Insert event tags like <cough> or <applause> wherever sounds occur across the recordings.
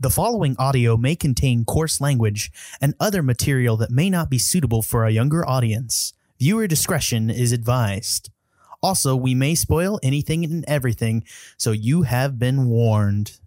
The following audio may contain coarse language and other material that may not be suitable for a younger audience. Viewer discretion is advised. Also, we may spoil anything and everything, so you have been warned.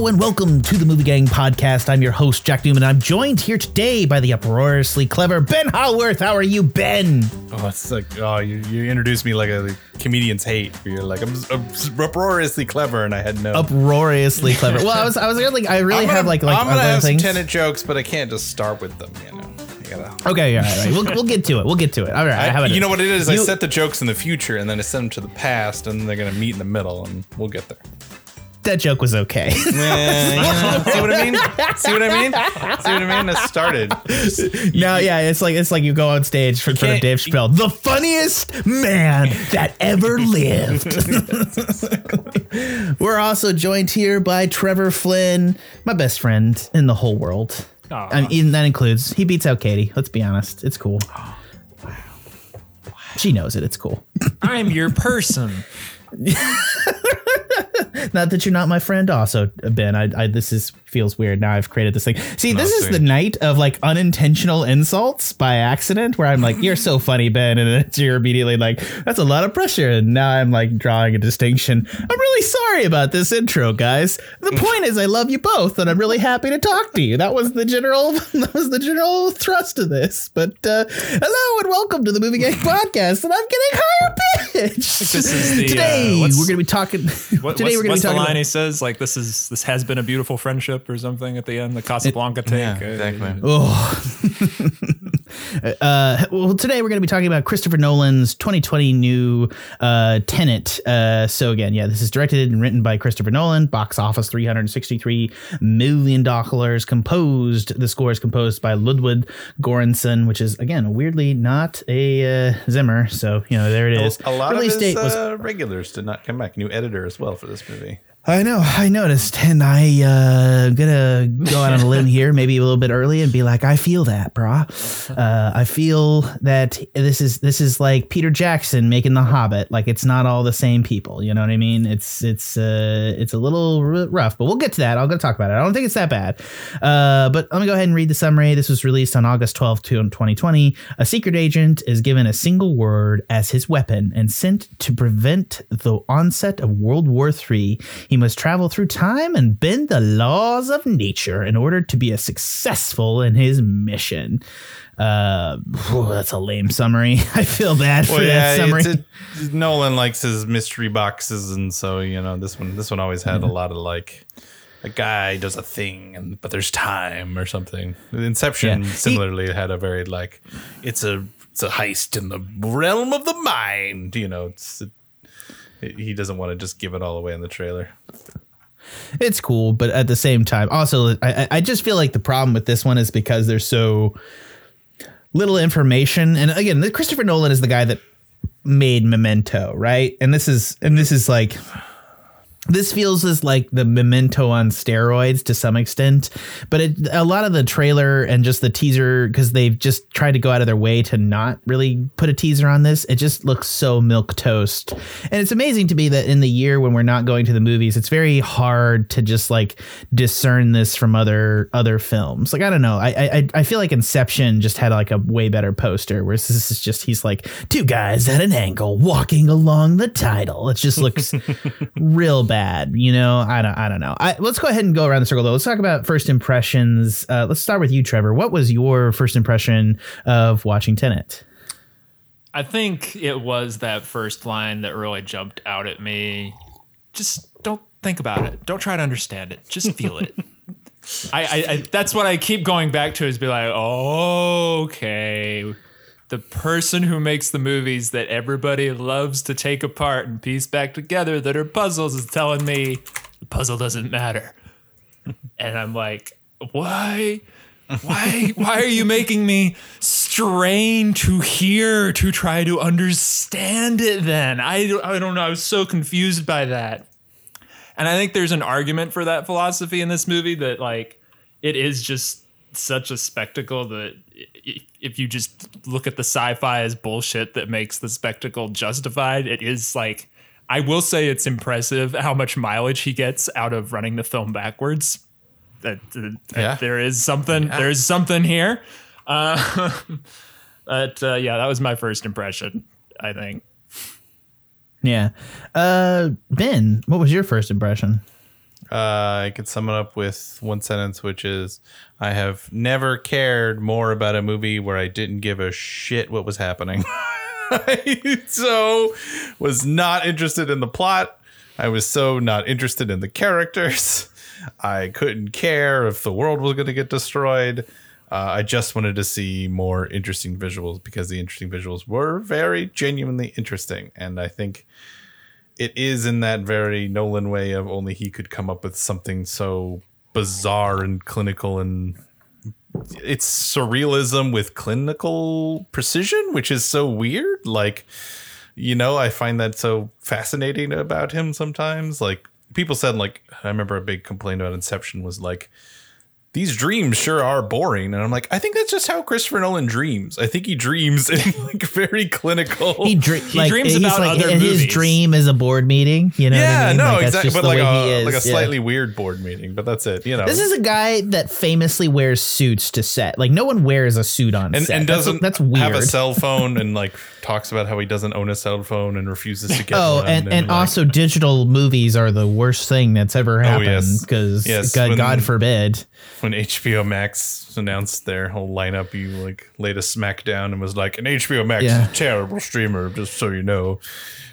Hello and welcome to the Movie Gang podcast. I'm your host, Jack Newman. I'm joined here today by the uproariously clever Ben Howarth. How are you, Ben? Oh, it's like oh, you, you introduced me like a comedian's hate. You're like I'm, I'm uproariously clever, and I had no. Uproariously clever. Well, I was, I was really, I really gonna, have like, like I'm gonna have things. some Tenet jokes, but I can't just start with them. You know. Okay, all right, right. We'll, we'll get to it. We'll get to it. All right, I, have it. you know what it is? I You- set the jokes in the future, and then I send them to the past, and they're gonna meet in the middle, and we'll get there. That joke was okay. Eh, yeah, see what I mean? See what I mean? See what I mean? It started. no, yeah, it's like it's like you go on stage for, for can't- Dave Chappelle, the funniest man that ever lived. <laughs> We're also joined here by Trevor Flynn, my best friend in the whole world. I mean, even that includes he beats out Katie. Let's be honest, it's cool. <gasps> She knows it. It's cool. I'm your person. <laughs> <laughs> Not that you're not my friend. Also, Ben, I, I this is feels weird. Now I've created this thing. See, this is the night of like unintentional insults by accident, where I'm like, "You're so funny, Ben," and then you're immediately like, "That's a lot of pressure." And now I'm like drawing a distinction. I'm really sorry about this intro, guys. The point is, I love you both, and I'm really happy to talk to you. That was the general. <laughs> That was the general thrust of this. But uh, hello and welcome to the Movie Gang <laughs> podcast, and I'm getting higher pitch. This is the, uh, today what's- we're gonna be talking. What, today what's, we're gonna what's be the line about. he says? Like this is this has been a beautiful friendship or something at the end. The Casablanca take. Yeah, Uh, exactly. Oh. <laughs> uh, well, today we're going to be talking about Christopher Nolan's 2020 new uh, Tenet. Uh, so again, yeah, this is directed and written by Christopher Nolan. Box office 363 million dollars. Composed. The score is composed by Ludwig Göransson, which is again weirdly not a uh, Zimmer. So you know there it is. A lot Release of his date was uh, regulars did not come back. New editor as well for this movie. I know, I noticed, and I uh gonna go out on a limb here, maybe a little bit early, and be like, I feel that, brah. Uh, I feel that this is this is like Peter Jackson making The Hobbit. Like it's not all the same people. You know what I mean? It's it's uh it's a little r- rough, but we'll get to that. I'll go talk about it. I don't think it's that bad. Uh, but let me go ahead and read the summary. This was released on August twelfth, 2020. A secret agent is given a single word as his weapon and sent to prevent the onset of World War III. He must travel through time and bend the laws of nature in order to be a successful in his mission. Uh, whew, that's a lame summary. <laughs> I feel bad for Well, that summary. it's a, Nolan likes his mystery boxes, and so you know this one. This one always had a lot of like a guy does a thing, and but there's time or something. Inception Yeah. He- similarly had a very like it's a it's a heist in the realm of the mind. You know, it's he doesn't want to just give it all away in the trailer. it's cool, but at the same time, also, I, I- just feel like the problem with this one is because there's so little information. And again, Christopher Nolan is the guy that made Memento, right? And this is and this is like this feels as like the memento on steroids to some extent but it, a lot of the trailer and just the teaser because they've just tried to go out of their way to not really put a teaser on this it just looks so milk toast. And it's amazing to me that in the year when we're not going to the movies it's very hard to just like discern this from other other films. Like i don't know i i, I feel like inception just had like a way better poster whereas this is just he's like two guys at an angle walking along the title it just looks <laughs> real bad. You know, I don't, I don't know. I, let's go ahead and go around the circle though. Let's talk about first impressions. Uh, let's start with you, Trevor. What was your first impression of watching Tenet? I think it was that first line that really jumped out at me. Just don't think about it. Don't try to understand it. Just feel it. <laughs> I, I, I that's what I keep going back to is be like, oh, okay. The person who makes the movies that everybody loves to take apart and piece back together that are puzzles is telling me the puzzle doesn't matter. <laughs> And I'm like, why? Why why are you making me strain to hear to try to understand it then? I I don't know. I was so confused by that. And I think there's an argument for that philosophy in this movie that like it is just such a spectacle that if you just look at the sci-fi as bullshit that makes the spectacle justified, it is like I will say it's impressive how much mileage he gets out of running the film backwards. That, that- that Yeah. there is something. There is something here. Uh, <laughs> but uh, yeah, that was my first impression. I think. Yeah. Uh, Ben, what was your first impression? Uh, I could sum it up with one sentence, which is I have never cared more about a movie where I didn't give a shit what was happening. I <laughs> so was not interested in the plot. I was so not interested in the characters. I couldn't care if the world was going to get destroyed. Uh, I just wanted to see more interesting visuals because the interesting visuals were very genuinely interesting. And I think it is in that very Nolan way of only he could come up with something so bizarre and clinical and it's surrealism with clinical precision, which is so weird. Like, you know, I find that so fascinating about him sometimes. Like, people said, like, I remember a big complaint about Inception was like, these dreams sure are boring. And I'm like, I think that's just how Christopher Nolan dreams. I think he dreams in <laughs> like very clinical. He, dre- He like, dreams about like, other and his movies. dream is a board meeting. You know? what I yeah, mean? no, Like, that's exactly. But like a like a Yeah. slightly weird board meeting. But that's it. You know, This is a guy that famously wears suits to set. Like no one wears a suit on and, set. and doesn't that's, weird. have a cell <laughs> phone and like talks about how he doesn't own a cell phone and refuses to get Oh, one. and, and like- also digital movies are the worst thing that's ever oh, happened Oh, yes. because Yes, God, God forbid. When HBO Max announced their whole lineup, you like laid a smack down and was like, "An HBO Max Yeah. is a terrible streamer, just so you know,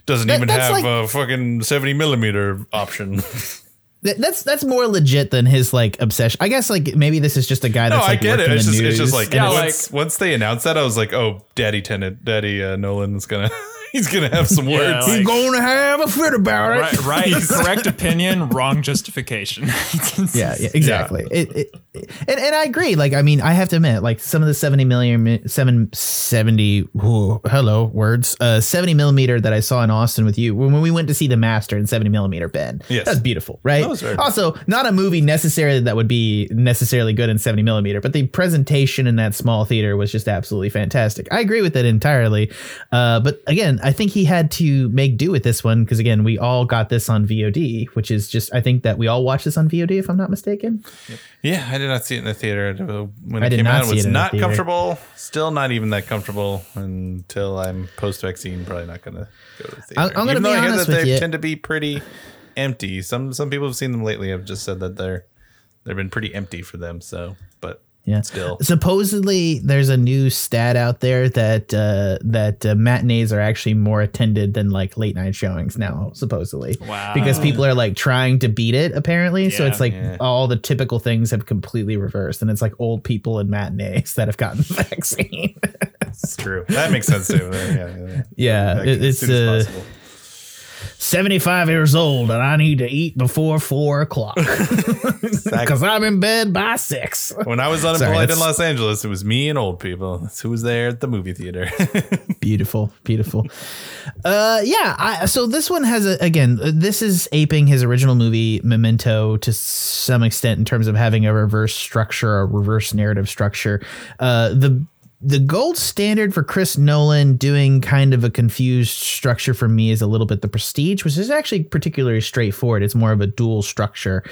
doesn't That- even have like- a fucking seventy millimeter option." <laughs> That- That's that's more legit than his like obsession. I guess like maybe this is just a guy that's no, that's I like get it. It's just, it's just like Yeah, once, once they announced that, I was like, "Oh, Daddy Tenet, Daddy uh, Nolan's gonna." <laughs> He's gonna have some Yeah, words. he's gonna have a fit about it. Right, right. Correct opinion, wrong justification. <laughs> Yeah, yeah, exactly. It, it, and, and I agree. Like, I mean, I have to admit, like some of the 70 millimeter, 770, whoa, hello, words, uh, 70 millimeter that I saw in Austin with you when, when we went to see The Master in 70 millimeter, Ben. Yes. That's beautiful, right? That was very also, not a movie necessarily that would be necessarily good in 70 millimeter, but the presentation in that small theater was just absolutely fantastic. I agree with that entirely. Uh, but again, I think he had to make do with this one because, again, we all got this on VOD, which is just, I think that we all watched this on VOD, if I'm not mistaken. Yeah, I did not see it in the theater Uh, when it came not out. It was it in the not comfortable. Still not even that comfortable until I'm post vaccine. Probably not going to go to the theater. I'm- I'm gonna even be though I hear honest that with they you. tend to be pretty empty. Some some people have seen them lately. Have just said that they're they've been pretty empty for them. So, but Yeah. still, Supposedly, there's a new stat out there that uh, that uh, matinees are actually more attended than like late night showings now. Supposedly, Wow. because people are like trying to beat it. Apparently, so it's like Yeah. all the typical things have completely reversed, and it's like old people in matinees <laughs> that have gotten the vaccine. it's true. That makes sense too. <laughs> Yeah, yeah, yeah, it- it's uh. 75 years old, and I need to eat before four o'clock because <laughs> I'm in bed by six. When I was unemployed in Los Angeles, it was me and old people. That's who was there at the movie theater. <laughs> beautiful beautiful uh yeah I, so this one has a again uh, this is aping his original movie memento to some extent in terms of having a reverse structure a reverse narrative structure uh the the gold standard for Chris Nolan doing kind of a confused structure for me is a little bit the prestige, which is actually particularly straightforward. It's more of a dual structure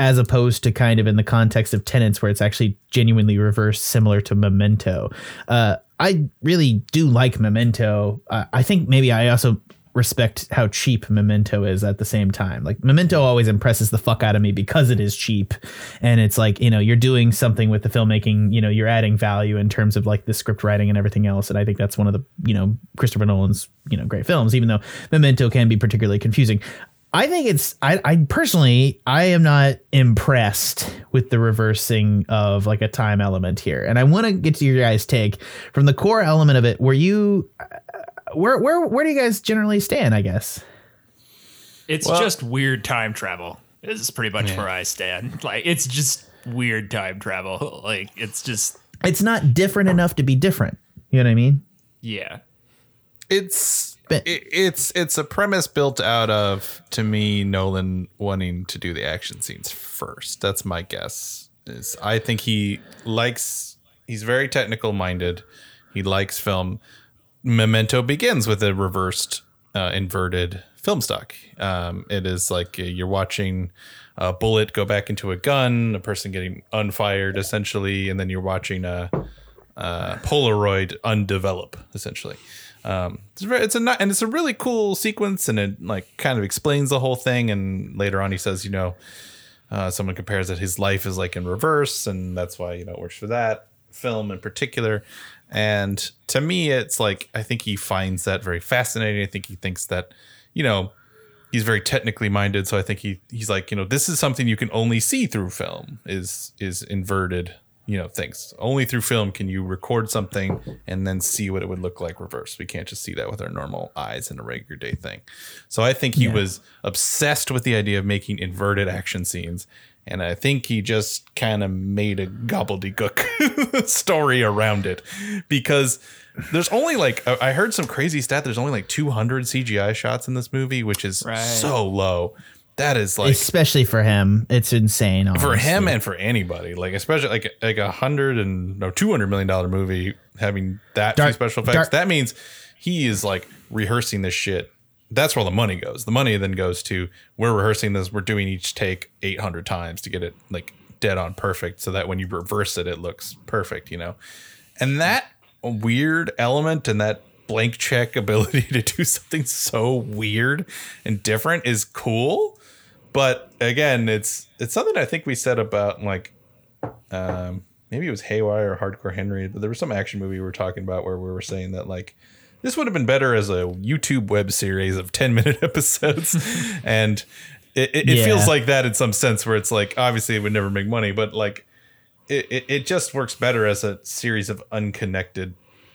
as opposed to kind of in the context of Tenet's where it's actually genuinely reversed, similar to Memento. Uh, I really do like Memento. Uh, I think maybe I also respect how cheap Memento is at the same time. Like Memento always impresses the fuck out of me because it is cheap and it's like, you know, you're doing something with the filmmaking, you know, you're adding value in terms of like the script writing and everything else and I think that's one of the, you know, Christopher Nolan's, you know, great films even though Memento can be particularly confusing. I think it's I, I personally I am not impressed with the reversing of like a time element here. And I want to get to your guys' take from the core element of it. Were you where where where do you guys generally stand, I guess? It's Well- just weird time travel. This is pretty much where I stand. <laughs> Like it's just weird time travel. <laughs> Like it's just It's not different enough to be different. You know what I mean? yeah. it's But- it, it's it's a premise built out of to me Nolan wanting to do the action scenes first. That's my guess. Is I think he likes he's very technical minded. He likes film. Memento begins with a reversed uh, inverted film stock. Um, it is like uh, you're watching a bullet go back into a gun, a person getting unfired essentially, and then you're watching a, a Polaroid undevelop essentially. Um, it's very, it's a and it's a really cool sequence, and it like kind of explains the whole thing. And later on, he says, you know, uh, someone compares that his life is like in reverse, and that's why you know it works for that film in particular. And to me, it's like I think he finds that very fascinating. I think he thinks that, you know, he's very technically minded. So I think he he's like, you know, this is something you can only see through film is is inverted, you know, things. Only through film can you record something and then see what it would look like reversed. We can't just see that with our normal eyes in a regular day thing. So I think he was obsessed with the idea of making inverted action scenes. And I think he just kind of made a gobbledygook <laughs> story around it because there's only like I I heard some crazy stat. There's only like 200 CGI shots in this movie, which is Right. so low. That is like Especially for him, it's insane. for him and for anybody. Like especially like like a hundred and no 200 million dollar movie having that few Dark- special effects. dark- that means he is like rehearsing this shit. That's where the money goes. The money then goes to we're rehearsing this. We're doing each take 800 times to get it like dead on perfect, so that when you reverse it, it looks perfect. You know, and that weird element and that blank check <laughs> ability to do something so weird and different is cool but again it's it's something i think we said about like um maybe it was haywire or hardcore henry but there was some action movie we were talking about where we were saying that like this would have been better as a youtube web series of 10 <laughs> minute episodes and it, it, it Yeah. feels like that in some sense where it's like obviously it would never make money but like it, it, it just works better as a series of unconnected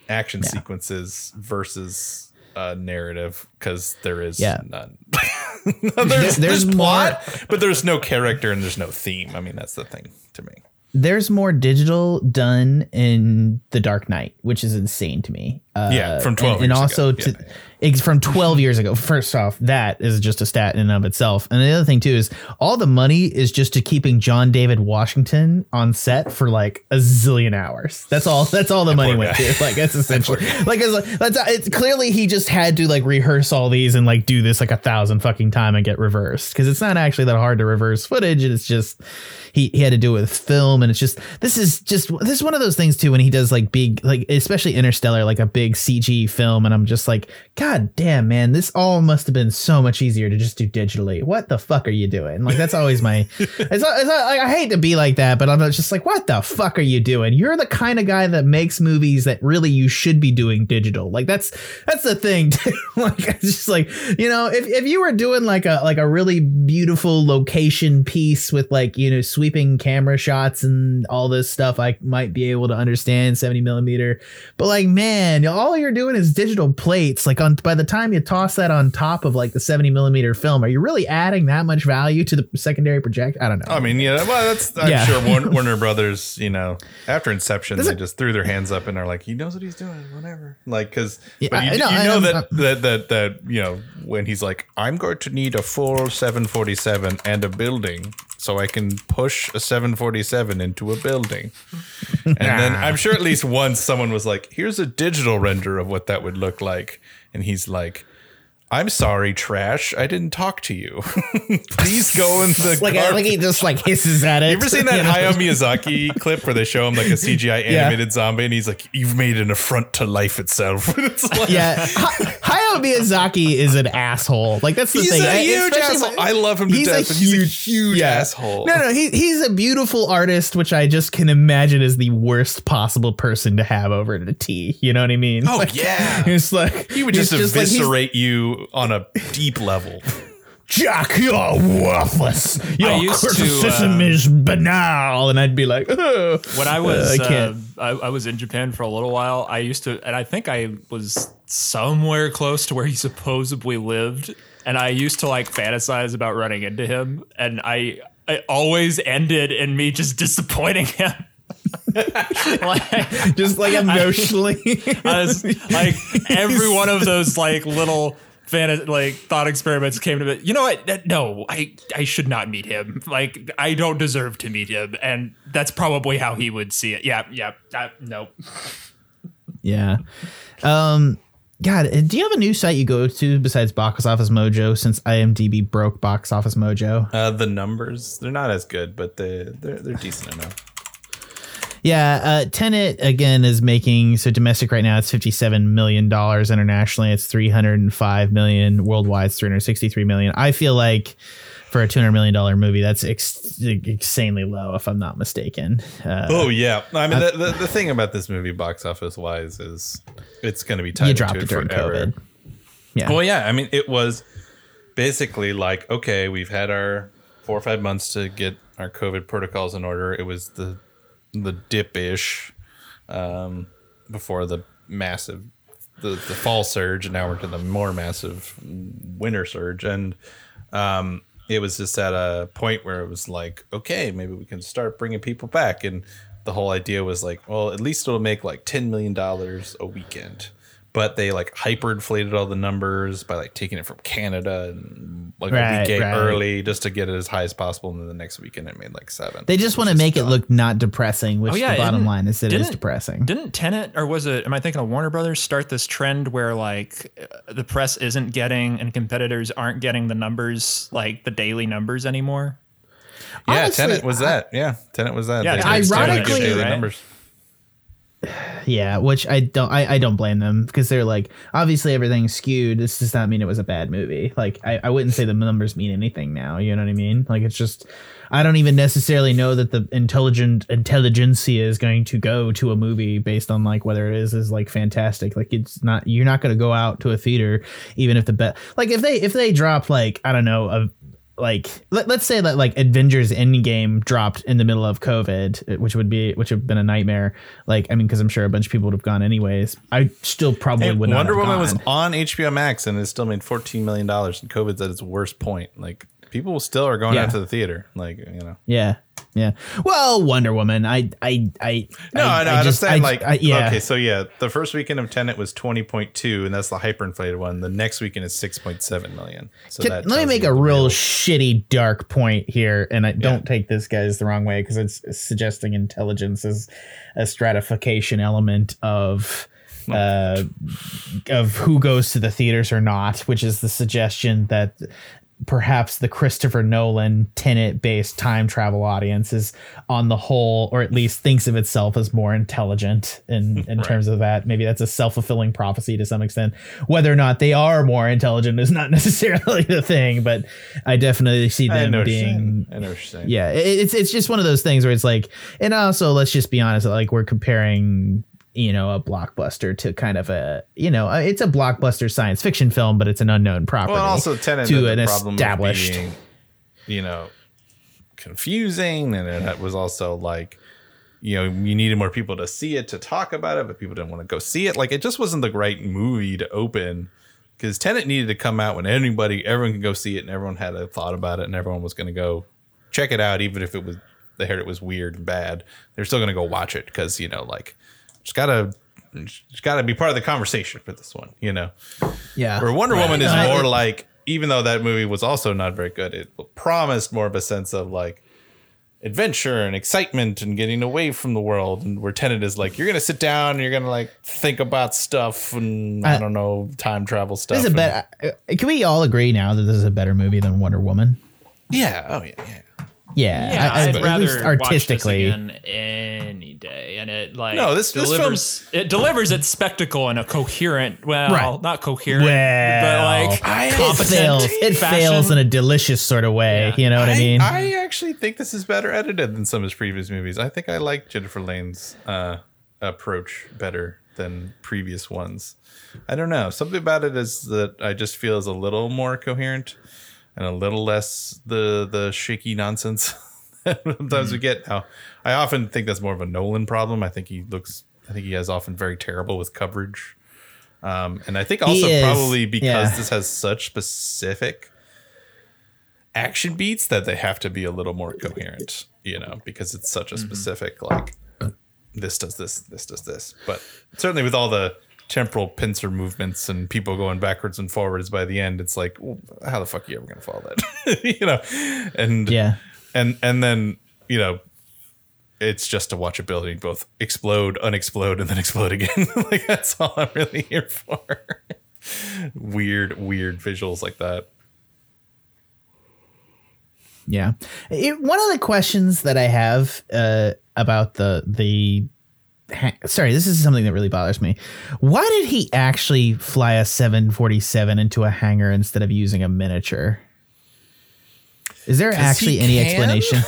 action sequences versus a narrative because there is Yeah. none. <laughs> there's, there's, there's plot, but there's no character and there's no theme. I mean, that's the thing to me. There's more digital done in The Dark Knight, which is insane to me. Uh, Yeah, from 12 and, and years also ago. to ex- from 12 years ago. First off, that is just a stat in and of itself. And the other thing too is all the money is just to keeping John David Washington on set for like a zillion hours. That's all. That's all the <laughs> money went guy. to. Like <laughs> that's essentially like it's, like, that's it's clearly he just had to like rehearse all these and like do this like a thousand fucking time and get reversed because it's not actually that hard to reverse footage. And it's just he, he had to do it with film and it's just this is just this is one of those things too when he does like big like especially interstellar like a big cg film and i'm just like god damn man this all must have been so much easier to just do digitally. What the fuck are you doing? Like that's always my <laughs> it's, not, it's not, like, i hate to be like that but i'm just like what the fuck are you doing? You're the kind of guy that makes movies that really you should be doing digital. Like that's that's the thing <laughs> like it's just like you know if, if you were doing like a like a really beautiful location piece with like you know sweeping camera shots and all this stuff i might be able to understand 70 millimeter. But like man all you're doing is digital plates like on by the time you toss that on top of like the 70 millimeter film are you really adding that much value to the secondary project i don't know I mean, yeah, well, that's I'm Yeah. sure Warner, <laughs> Warner Brothers, you know, after Inception, they just threw their hands up and are like, he knows what he's doing, whatever. Like, because Yeah, but you, I know, you I- know I'm- that, that that that you know when he's like, I'm going to need a full 747 and a building so I can push a 747 into a building. And then I'm sure at least once someone was like, here's a digital render of what that would look like, and he's like. I'm sorry, trash. I didn't talk to you. <laughs> Please go in the like, uh, garbage like he just like hisses at it you ever seen that <laughs> Hayao Miyazaki <laughs> clip where they show him like a CGI Yeah. animated zombie and he's like, "You've made an affront to life itself." it's like, yeah, Ha- Hayao Miyazaki is an asshole. Like that's the He's thing. a I- huge asshole. I love him to death, but he's a huge asshole. No, no, he, he's a beautiful artist, which I just can imagine is the worst possible person to have over at tea. You know what I mean? Oh, Like, yeah. it's like He would he's just, like, he's- eviscerate you on a deep level. Jack, you're worthless. Your used to, criticism uh, is banal, and I'd be like, oh. When I was I uh, can't. I, I was in Japan for a little while, I used to, and I think I was somewhere close to where he supposedly lived, and I used to like fantasize about running into him, and I, I always ended in me just disappointing him. <laughs> like, just like emotionally. <laughs> I was, like every <laughs> one of those like little fan like thought experiments came to me. You know what? No, I I should not meet him. Like I don't deserve to meet him, and that's probably how he would see it. Yeah, yeah. Uh, no. Yeah. Um God, uh, do you have a new site you go to besides Box Office Mojo? Since IMDb broke Box Office Mojo. Uh, the numbers they're not as good, but they they're they're decent enough. Yeah, uh, Tenet again is making so domestic right now it's fifty seven million dollars. Internationally, it's three hundred and five million. Worldwide, it's three hundred sixty three million. I feel like for a two hundred million dollar movie, that's ex- insanely low, if I'm not mistaken. Uh, Oh yeah, I mean the, the the thing about this movie, box office wise, is it's going to be tied you dropped it during forever. COVID. Yeah, Well, yeah, I mean it was basically like okay, we've had our four or five months to get our COVID protocols in order. It was the the dip ish um, before the massive the, the fall surge, and now we're to the more massive winter surge, and um, it was just at a point where it was like, okay, maybe we can start bringing people back, and the whole idea was like, well, at least it'll make like ten million dollars a weekend. But they like hyperinflated all the numbers by like taking it from Canada and like a Right, weekend right. early just to get it as high as possible. And then the next weekend it made like seven. they just want to make it look not depressing, which Oh, yeah, the bottom line is it is depressing. Didn't Tenet or was it? Am I thinking of Warner Brothers start this trend where like uh, the press isn't getting and competitors aren't getting the numbers like the daily numbers anymore? yeah, honestly, Tenet was that. Yeah, Tenet was that. Yeah, They Tenet's just started to get ironically- daily right? numbers. Yeah, which I don't I, I don't blame them because they're like obviously everything's skewed. This does not mean it was a bad movie. Like I, I wouldn't say the numbers mean anything now. You know what I mean? Like it's just I don't even necessarily know that the intelligent intelligentsia is going to go to a movie based on like whether it is is like fantastic. Like it's not you're not going to go out to a theater even if the bet like if they if they drop like I don't know a like let, let's say that like Avengers Endgame dropped in the middle of COVID, which would be which would have been a nightmare. Like I mean, because I'm sure a bunch of people would have gone anyways. I still probably Hey, would. Wonder have Woman was on HBO Max and it still made fourteen million dollars. And COVID's at its worst point. Like people still are going Yeah. out to the theater. Like you know. yeah, yeah. Well, Wonder Woman. I I I No, I, know. I I just understand. I, like, I, yeah. okay, so yeah, the first weekend of Tenet was twenty point two, and that's the hyperinflated one. The next weekend is six point seven million. So Can- that let me make a real shitty dark point here, and I don't take this guys the wrong way because it's suggesting intelligence is a stratification element of uh, of who goes to the theaters or not, which is the suggestion that perhaps the Christopher Nolan Tenet based time travel audience is on the whole, or at least thinks of itself as more intelligent in, <laughs> in terms of that. Maybe that's a self fulfilling prophecy to some extent. Whether or not they are more intelligent is not <laughs> necessarily the thing, but I definitely see them being saying. I know what you're saying. yeah it- it's it's just one of those things where it's like and also let's just be honest like we're comparing you know a blockbuster to kind of a you know uh, it's a blockbuster science fiction film but it's an unknown property Well, also Tenet to an established being, you know, confusing, and it was also like, you know, you needed more people to see it to talk about it, but people didn't want to go see it. Like, it just wasn't the right movie to open because Tenet needed to come out when anybody, everyone could go see it, and everyone had a thought about it, and everyone was going to go check it out, even if it was they heard it was weird and bad. They're still going to go watch it because you know, like, just gotta. Just got to be part of the conversation for this one, you know. yeah Where Wonder Woman is more like, even though that movie was also not very good, it promised more of a sense of like adventure and excitement and getting away from the world. And where Tenet is like, you're gonna sit down and you're gonna like think about stuff and I, I- don't know time travel stuff. this is a better uh, can we all agree now that this is a better movie than Wonder Woman yeah. Oh yeah. Yeah. Yeah, Yeah, I- I- I'd at rather least artistically artistically any day, and it like No, this- this delivers it delivers its spectacle in a coherent, well, Right. not coherent, well but like I- it it fails it fashion. fails in a delicious sort of way Yeah. you know what I, mean I actually think this is better edited than some of his previous movies. I think I like Jennifer Lame's uh, approach better than previous ones. I don't know. Something about it is that I just feel is a little more coherent and a little less the the shaky nonsense <laughs> that sometimes Hmm. we get. Now, I often think that's more of a Nolan problem. I think he looks. I think he has often very terrible with coverage. Um, and I think also probably because yeah. this has such specific action beats that they have to be a little more coherent, you know, because it's such a Mm-hmm. specific like this does this, this does this. But certainly with all the temporal pincer movements and people going backwards and forwards by the end, it's like, well, how the fuck are you ever gonna follow that? <laughs> you know? And yeah and and then, you know, it's just to watch a building both explode, unexplode, and then explode again. <laughs> like that's all I'm really here for. <laughs> weird, weird visuals like that. Yeah. It, one of the questions that I have uh, about the the sorry, this is something that really bothers me. Why did he actually fly a 747 into a hangar instead of using a miniature? Is there actually any can? explanation?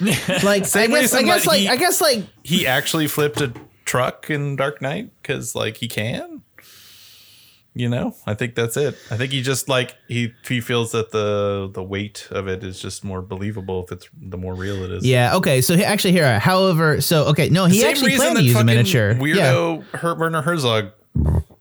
<laughs> like I guess, I guess like he- I guess like He actually flipped a truck in Dark Knight because like he can. You know, I think that's it. I think he just like he he feels that the the weight of it is just more believable if it's the more real it is. yeah okay. So he, actually here, however, so okay, no, he actually planned to use a fucking miniature. Yeah. Weirdo Her- Werner Herzog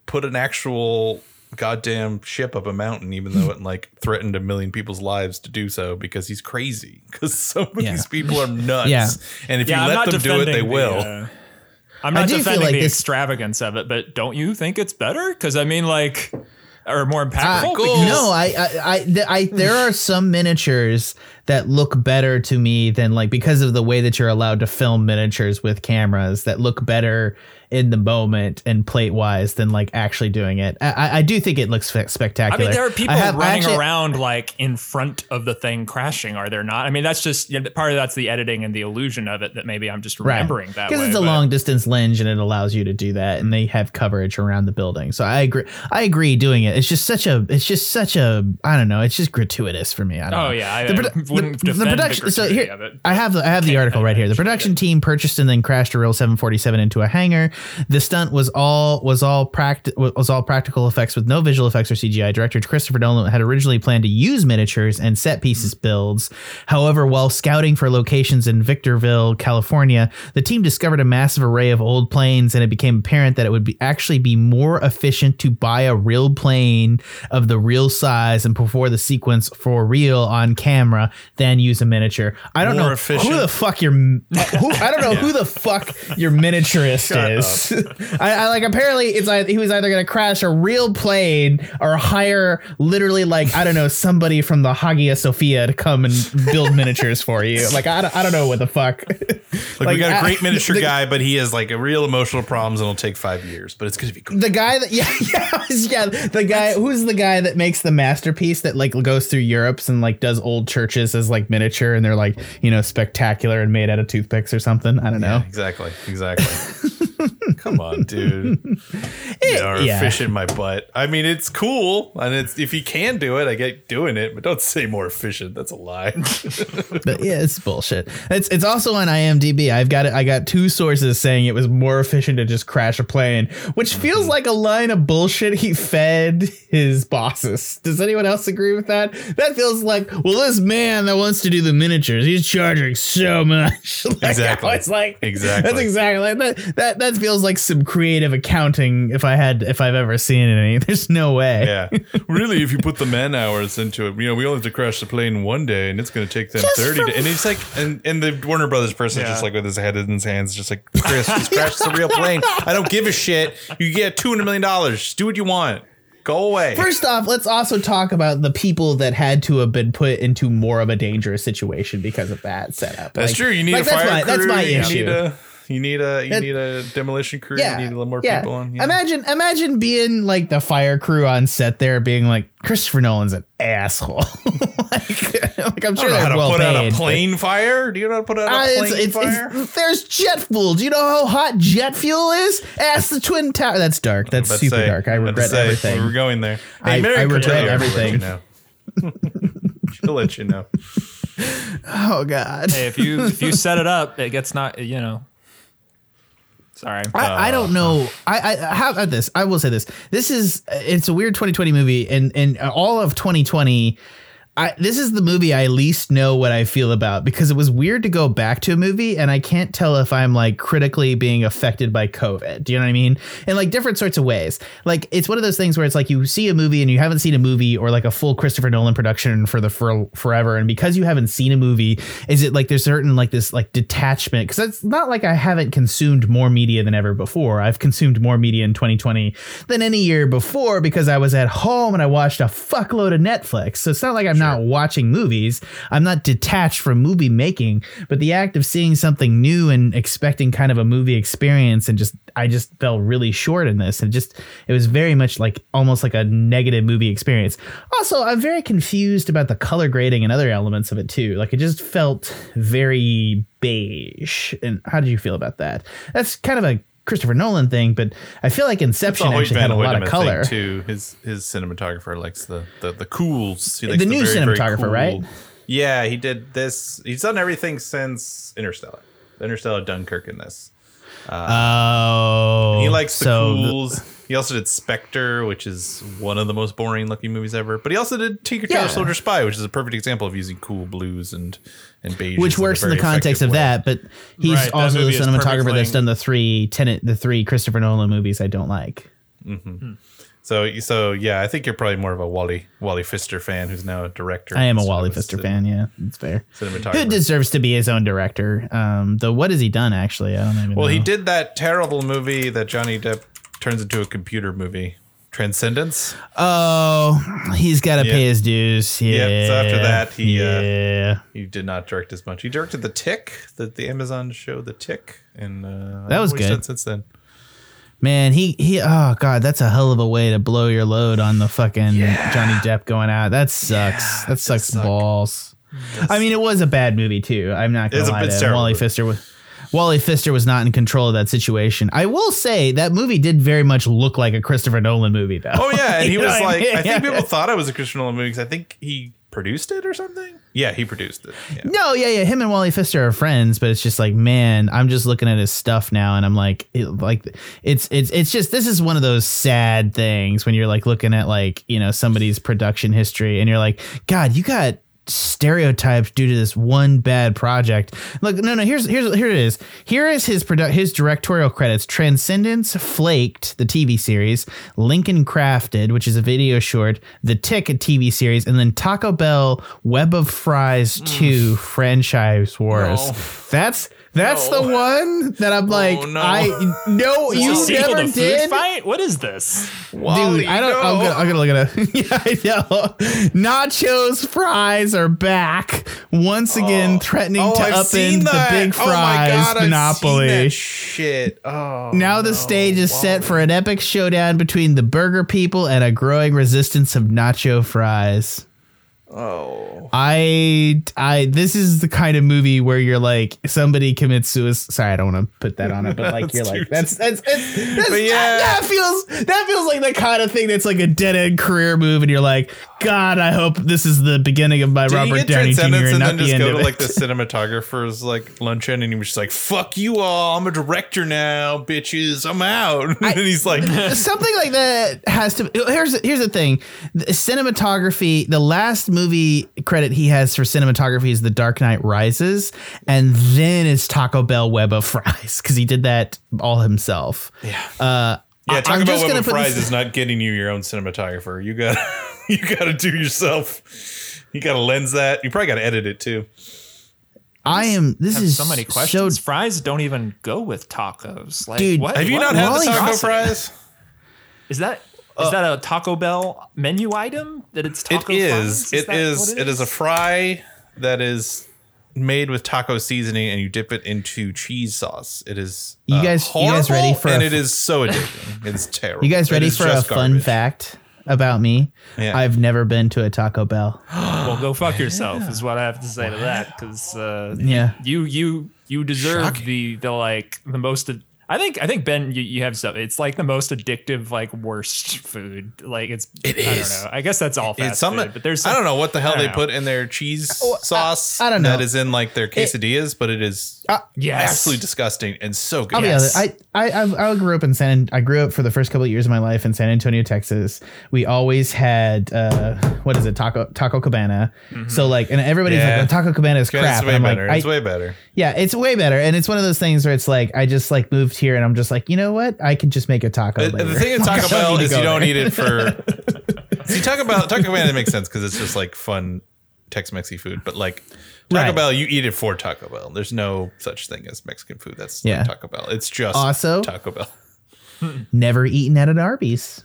put an actual goddamn ship up a mountain, even though it like threatened a million people's lives to do so because he's crazy. Because <laughs> some of Yeah. these people are <laughs> nuts, Yeah. and if Yeah, you I'm let them do it, they the, will. uh, I'm I not feel defending like the this- extravagance of it, but don't you think it's better? Because I mean, like, or more Uh, impactful? no, I, I, I, th- I, there are some miniatures that look better to me than like because of the way that you're allowed to film miniatures with cameras that look better in the moment and plate wise than like actually doing it. I- I, do think it looks spe- I spectacular. mean, there are people have- running actually- around like in front of the thing crashing, are there not? I mean, that's just you know, part of that's the editing and the illusion of it that maybe I'm just remembering that because it's a but- long distance lens and it allows you to do that and they have coverage around the building so i agree i agree doing it it's just such a it's just such a i don't know it's just gratuitous for me I don't Oh, know. yeah, I- the, wouldn't the, the defend the production so here it. i have the i have the article right here. The defend it, production team purchased and then crashed a real 747 into a hangar. The stunt was all was all practi- was all practical effects with no visual effects or cgi director christopher nolan had originally planned to use miniatures and set pieces mm. builds. However while scouting for locations in victorville california the team discovered a massive array of old planes and it became apparent that it would be actually be more efficient to buy a real plane of the real size and perform the sequence for real on camera than use a miniature i don't More know efficient? who the fuck your who, i don't know who the <laughs> fuck your miniaturist is <laughs> I, I like apparently it's either, he was either going to crash a real plane or hire literally like i don't know somebody from the hagia sophia to come and build <laughs> miniatures for you like i don't, I don't know what the fuck Like, we got a great miniature the- guy, but he has like a real emotional problems, and it'll take five years. But it's gonna be cool. the guy that yeah yeah yeah the guy who's the guy that makes the masterpiece that like goes through Europe's and like does old churches as like miniature and they're like you know spectacular and made out of toothpicks or something I don't know Exactly. Exactly. <laughs> Come on, dude. You are yeah. efficient my butt. I mean, it's cool, and it's if you can do it, I get doing it. But don't say more efficient. That's a lie. <laughs> But yeah, it's bullshit. It's it's also on IMDb. I've got it. I got two sources saying it was more efficient to just crash a plane, which Mm-hmm. feels like a line of bullshit he fed his bosses. Does anyone else agree with that? That feels like well, this man that wants to do the miniatures, he's charging so much. <laughs> Like, Exactly. It's like Exactly. That's exactly that. That that feels like some creative accounting. If I had, if I've ever seen any, <laughs> there's no way. yeah. Really, if you put the man hours into it, you know, we only have to crash the plane one day, and it's going to take them Just thirty. to, and it's like, and and the Warner Brothers person is Yeah. just like with his head in his hands, just like Chris, just crash the real plane. I don't give a shit. You get two hundred million dollars. Just do what you want. Go away. First off, let's also talk about the people that had to have been put into more of a dangerous situation because of that setup. That's Like- true. You need like, a that's fire my, crew. That's my you issue. Need a, you need a you That- need a demolition crew. yeah, You need a little more yeah. people on. Yeah. Imagine, imagine being like the fire crew on set there, being like Christopher Nolan's an asshole. <laughs> like, like, I'm I sure don't know how they're to well put paid. out a but- plane fire. Do you know how to put out Uh, a it's, plane it's, fire? it's, there's jet fuel. Do you know how hot jet fuel is? Ask the Twin Tower. That's dark. That's super say- dark. I regret say, everything. We're going there. I- Mary I regret Cordelia will everything. Let you know. <laughs> She'll let you know. <laughs> oh God. Hey, if you if you set it up, it gets not. You know. Sorry. I, I don't uh, know. I, I how about this? I will say this. This is it's a weird 2020 movie, and and all of 2020. I, this is the movie I least know what I feel about because it was weird to go back to a movie and I can't tell if I'm like critically being affected by COVID. Do you know what I mean? In like different sorts of ways. Like it's one of those things where it's like you see a movie and you haven't seen a movie or like a full Christopher Nolan production for the for forever, and because you haven't seen a movie, is it like there's certain like this like detachment? Because it's not like I haven't consumed more media than ever before. I've consumed more media in 2020 than any year before because I was at home and I watched a fuckload of Netflix. So it's not like I'm not watching movies. I'm not detached from movie making, but the act of seeing something new and expecting kind of a movie experience and just I just fell really short in this and just it was very much like almost like a negative movie experience. Also, I'm very confused about the color grading and other elements of it too. Like it just felt very beige. And how did you feel about that? That's kind of a Christopher Nolan thing, but I feel like Inception actually had a lot of color. too. His his cinematographer likes the the the cools. He The likes new very, very cinematographer, right? Yeah, he did this. He's done everything since Interstellar. Interstellar, Dunkirk, in this. Oh, He likes the so cools. he also did Spectre, which is one of the most boring looking movies ever. But he also did Tinker Tailor Yeah. Soldier Spy, which is a perfect example of using cool blues and and beige. which works in the context of that, but he's Right, also the cinematographer that's done the three tenant the three Christopher Nolan movies I don't like. Mm-hmm. So so yeah, I think you're probably more of a Wally Wally Pfister fan, who's now a director. I am a Wally of Pfister uh, fan. Yeah, it's fair. Who deserves to be his own director? Um, though, what has he done actually? I don't even. Well, know. he did that terrible movie that Johnny Depp turns into a computer movie, Transcendence. Oh, he's got to Yeah. pay his dues. Yeah. Yeah, so after that, he, uh, yeah. He did not direct as much. He directed The Tick, the, the Amazon show The Tick, and uh, That was know what he's good. Since then, Man, he he. Oh God, that's a hell of a way to blow your load on the fucking Johnny Depp going out. That sucks. that sucks suck. balls. I mean, it was a bad movie too. I'm not gonna It's a- lie. it's to terrible Wally movie. Pfister was. Wally Pfister was not in control of that situation. I will say that movie did very much look like a Christopher Nolan movie, though. oh yeah, and he <laughs> was what I like, mean? I think people thought it was a Christopher Nolan movie because I think he produced it or something. Yeah, he produced it. Yeah. No, yeah, yeah. Him and Wally Pfister are friends, but it's just like, man, I'm just looking at his stuff now, and I'm like, it, like, it's it's it's just this is one of those sad things when you're like looking at like you know somebody's production history, and you're like, God, you got stereotyped due to this one bad project. Look, no, no. Here's here's here it is. Here is his produ- his directorial credits: Transcendence, Flaked, the TV series, Lincoln Crafted, which is a video short, The Tick, a TV series, and then Taco Bell Web of Fries Two mm. franchise wars. No. That's that's No. the one that I'm oh, like, oh, no. I no, you this a sequel never to Food did. Fight? What is this? Wally, Dude, I don't. I'm, gonna, I'm gonna look at it. <laughs> yeah, I know. Nachos fries are back once oh. again, threatening Oh, to I've upend the that. big Oh my fries God, I've seen monopoly. that shit. Oh, now the no. stage is set for an epic showdown between the burger people and a growing resistance of nacho fries. Oh, I I this is the kind of movie where you're like somebody commits suicide. Sorry, I don't want to put that on it, but like <laughs> you're like that's that's, that's, that's yeah. that, that feels that feels like the kind of thing that's like a dead end career move, and you're like, God, I hope this is the beginning of my Did Robert Downey Jr. And and not then the just end go of to like the cinematographer's like luncheon and he was just like, "Fuck you all! I'm a director now, bitches. I'm out." <laughs> and he's like, <laughs> something like that has to here's here's the thing the cinematography the last movie credit he has for cinematography is the dark knight rises and then it's taco bell web of fries because he did that all himself "Yeah, uh yeah." I- Talk I'm about Web of Fries this- is not getting you your own cinematographer. You got, to <laughs> you got to do yourself. You got to lens that. You probably got to edit it too. i am this have is so many questions. so questions. Fries don't even go with tacos. Like, Dude, what? Have you what not had the taco atrocity? fries? Is that is that a Taco Bell menu item that it's It taco is. fries? It that is. what It is a fry that is made with taco seasoning, and you dip it into cheese sauce. It is. You uh, guys- you guys ready horrible, for and a- it is so addicting. It's <laughs> terrible. you guys ready for a just fun garbage. fact about me Yeah. i've never been to a taco bell <gasps> well, go fuck yourself is what I have to say to that because uh, yeah you you you deserve Shocking. the the like the most. I think I think Ben, you, you have stuff. It's like the most addictive, like worst food. Like it's. It I is. don't know. I guess that's all fast It's something, food, but there's. I don't know what the hell they don't put in their cheese Oh, sauce. I don't know. That is in like their quesadillas, but it is Yes. absolutely disgusting and so good. I'll Yes. honest. I, I I I grew up in San. I grew up for the first couple of years of my life in San Antonio, Texas. We always had uh, what is it, taco Taco Cabana. So like, and everybody's Yeah. like, oh, Taco Cabana is It's crap. way I'm better. like, it's I, way better. yeah, it's way better. And it's one of those things where it's like, I just like moved here, and I'm just like, you know what? I could just make a taco. The, later. the thing with <laughs> Taco Bell need is you don't there. eat it for. <laughs> See, Taco Bell, Taco Bell, it makes sense because it's just like fun Tex-Mexy food. But like Taco Right. Bell, you eat it for Taco Bell. There's no such thing as Mexican food. That's like Taco Bell. It's just Also- Taco Bell. Never eaten at an Arby's.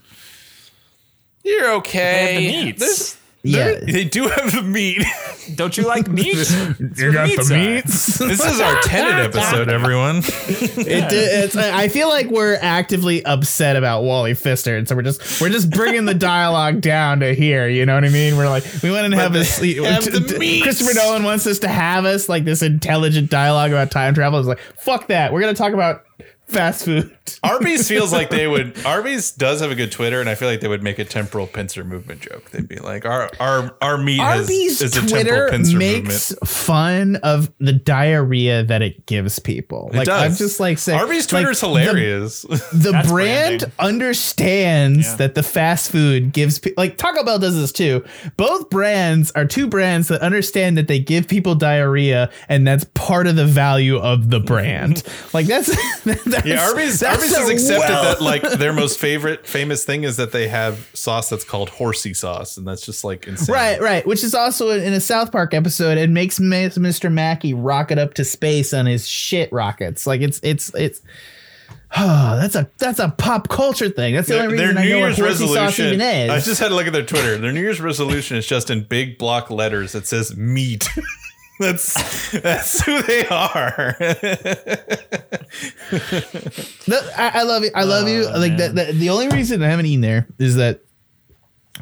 You're okay. the meats. There's yeah. They do have the meat. <laughs> Don't you like meat? You got the meats. <laughs> this is our <laughs> Tenet episode, everyone. It did, it's, I feel like we're actively upset about Wally Pfister, and so we're just we're just bringing the dialogue down to here. You know what I mean? We're like we want to have this. have the meats. Christopher Nolan wants us to have us like this intelligent dialogue about time travel. It's like fuck that. We're gonna talk about fast food. <laughs> Arby's feels like they would. Arby's does have a good Twitter, and I feel like they would make a temporal pincer movement joke. They'd be like, "Our our our meat has, Arby's is a temporal Twitter pincer makes movement." fun of the diarrhea that it gives people. It like does. I'm just like saying, Arby's like, Twitter's the- hilarious. <laughs> the That's brand branding. understands Yeah. that the fast food gives pe- like Taco Bell does this too. Both brands are two brands that understand that they give people diarrhea and that's part of the value of the brand. <laughs> like that's, that's yeah, Arby's that's Arby's has accepted well- that like their most <laughs> favorite famous thing is that they have sauce that's called horsey sauce, and that's just like insane. Right, right. Which is also in a South Park episode. It makes Mr. Mackey rocket up to space on his shit rockets. Like it's it's it's. Oh, <sighs> that's a that's a pop culture thing. That's the Their, only their reason New I know Year's what horsey sauce resolution. even is. I just had to look at their Twitter. Their New Year's resolution is just in big block letters that says meat. <laughs> that's that's who they are. The- I, I love you. I love you. Oh, like the, the the only reason I haven't eaten there is that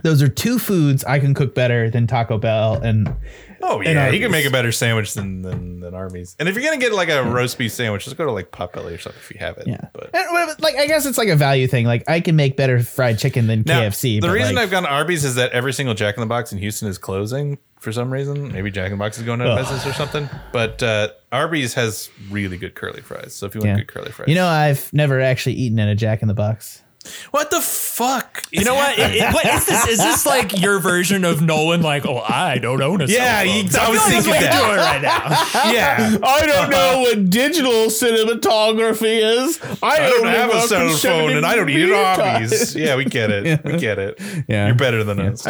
those are two foods I can cook better than Taco Bell and oh And yeah, you can make a better sandwich than than, than Arby's. And if you're gonna get like a roast beef sandwich, just go to like Potbelly or something if you have it. yeah. But And, like I guess it's like a value thing. Like I can make better fried chicken than Now, KFC. The reason like, I've gone to Arby's is that every single Jack in the Box in Houston is closing for some reason. Maybe Jack in the Box is going out of Ugh. business or something. But uh, Arby's has really good curly fries. So if you want yeah. good curly fries, You know, I've never actually eaten at a Jack in the Box. What the fuck? You know what? It- it- what is this? Is this like your version of Nolan? Like, oh, I don't own a cell Yeah, phone. you- I was feel like thinking that. doing right now. <laughs> yeah. I don't uh-huh. know what digital cinematography is. I don't have a cell phone and I don't eat at Arby's. Yeah, we get it. We <laughs> get it. Yeah. You're better than us.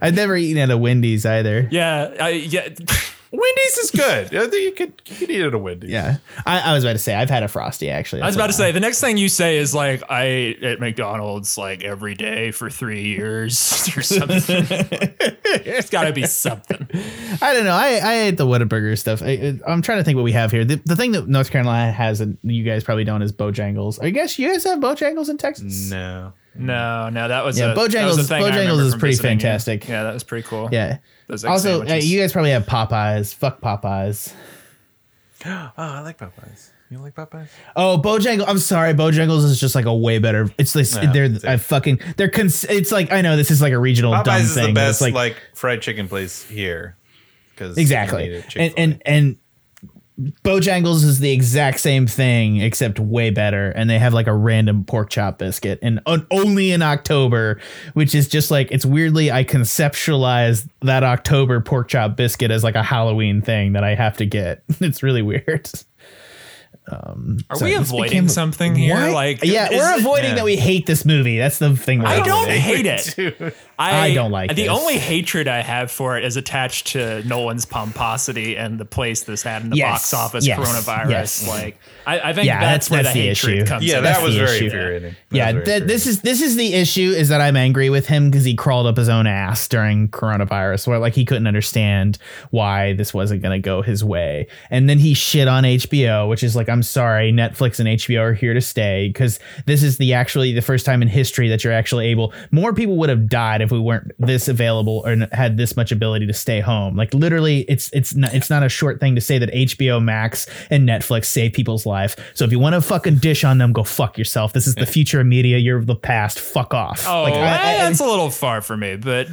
I've never eaten at a Wendy's either. Yeah, I, yeah. <laughs> Wendy's is good. I think you could you could eat at a Wendy's. Yeah, I, I was about to say I've had a frosty actually. I was about to what say the next thing you say is like I ate at McDonald's like every day for three years <laughs> or something. it's got to be something. <laughs> I don't know. I, I ate the Whataburger stuff. I, I'm trying to think what we have here. The, the thing that North Carolina has and you guys probably don't is Bojangles. I guess you guys have Bojangles in Texas. No. No, no, that was Yeah, a, that was Bojangles- a thing Bojangles is pretty visiting you. fantastic. Yeah, that was pretty cool. Yeah. Also, uh, you guys probably have Popeyes. Fuck Popeyes. <gasps> Oh, I like Popeyes. You like Popeyes? Oh, Bojangles. I'm sorry. Bojangles is just like a way better. It's this. Yeah, they're I fucking. They're. Cons- it's like I know this is like a regional dumb Popeyes is thing. the but best it's like, fried chicken place here. Because exactly and, and and bojangles is the exact same thing except way better and they have like a random pork chop biscuit and on- only in october which is just like it's weirdly i conceptualize that october pork chop biscuit as like a halloween thing that i have to get <laughs> it's really weird um, Are So we avoiding became- something here? What? Like, yeah we're it- avoiding yeah. that we hate this movie that's the thing we're I don't avoiding. hate it. <laughs> <laughs> Dude. I don't like the this. only hatred I have for it is attached to Nolan's pomposity and the place this had in the Yes, box office yes, coronavirus. yes. Like, I, I think Yeah, that's, that's- where that's the the hatred issue. comes. Yeah, in. that was very issue. infuriating. Yeah, very th- this is this is the issue is that I'm angry with him because he crawled up his own ass during coronavirus, where like he couldn't understand why this wasn't going to go his way, and then he shit on HBO, which is like I'm sorry, Netflix and HBO are here to stay because this is the actually the first time in history that you're actually able. More people would have died if we weren't this available or had this much ability to stay home. Like literally, it's it's not it's not a short thing to say that HBO Max and Netflix save people's life. So if you want to fucking dish on them, go fuck yourself. This is the future of media. You're the past. Fuck off. Oh, Like, I- I- that's a little far for me, but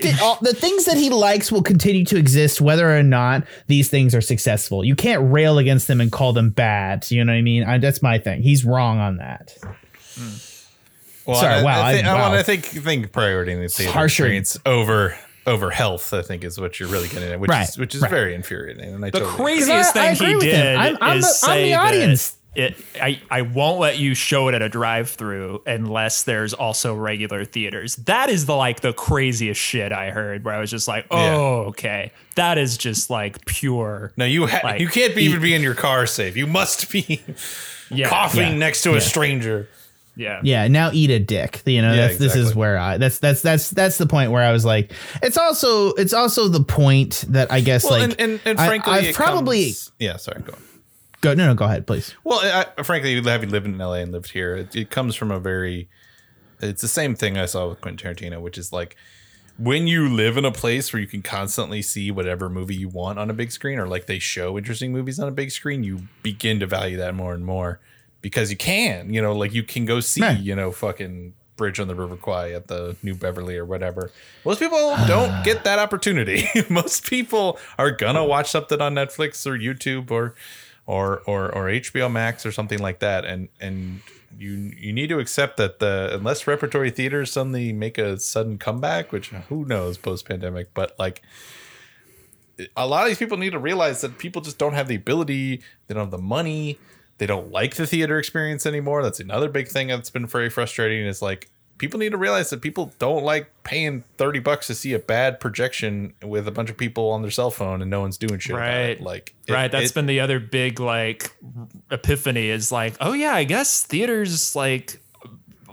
conti- all, the things that he likes will continue to exist whether or not these things are successful. You can't rail against them and call them bad. You know what I mean? I, that's my thing. He's wrong on that. Hmm. Well, Sorry, I, wow, I, think, I- I, want to think think priority in the theater Harsher. experience over over health. I think is what you're really getting at, which Right, is which is right. very infuriating. And I the totally craziest 'Cause I- I thing he agree with him. did I'm- I'm is the- I'm say the that audience. It, I, I won't let you show it at a drive-through unless there's also regular theaters. That is the like the craziest shit I heard. Where I was just like, oh, Yeah. okay, that is just like pure. No, you ha- Like, you can't be, even be in your car safe. You must be Yeah, <laughs> coughing yeah, next to a stranger. Yeah. Yeah, now eat a dick. You know, Yeah, that's, this is where I that's that's that's that's the point where I was like, it's also it's also the point that I guess Well, like and, and, and frankly, I've probably comes- yeah. Sorry, go on. go no no go ahead please. Well, I, frankly, having lived in LA and lived here, it, it comes from a very. It's the same thing I saw with Quentin Tarantino, which is like when you live in a place where you can constantly see whatever movie you want on a big screen, or like they show interesting movies on a big screen, you begin to value that more and more because you can. You know, like you can go see, Right. you know, fucking Bridge on the River Kwai at the New Beverly or whatever. Most people <sighs> don't get that opportunity. <laughs> Most people are gonna watch something on Netflix or YouTube or or or or HBO Max or something like that, and and you you need to accept that the unless repertory theaters suddenly make a sudden comeback, which who knows post pandemic, but like a lot of these people need to realize that people just don't have the ability, they don't have the money, they don't like the theater experience anymore. That's another big thing that's been very frustrating. Is like people need to realize that people don't like paying thirty bucks to see a bad projection with a bunch of people on their cell phone and no one's doing shit. About Right. it. Like it- right. That's it- been the other big like epiphany is like, oh yeah, I guess theaters like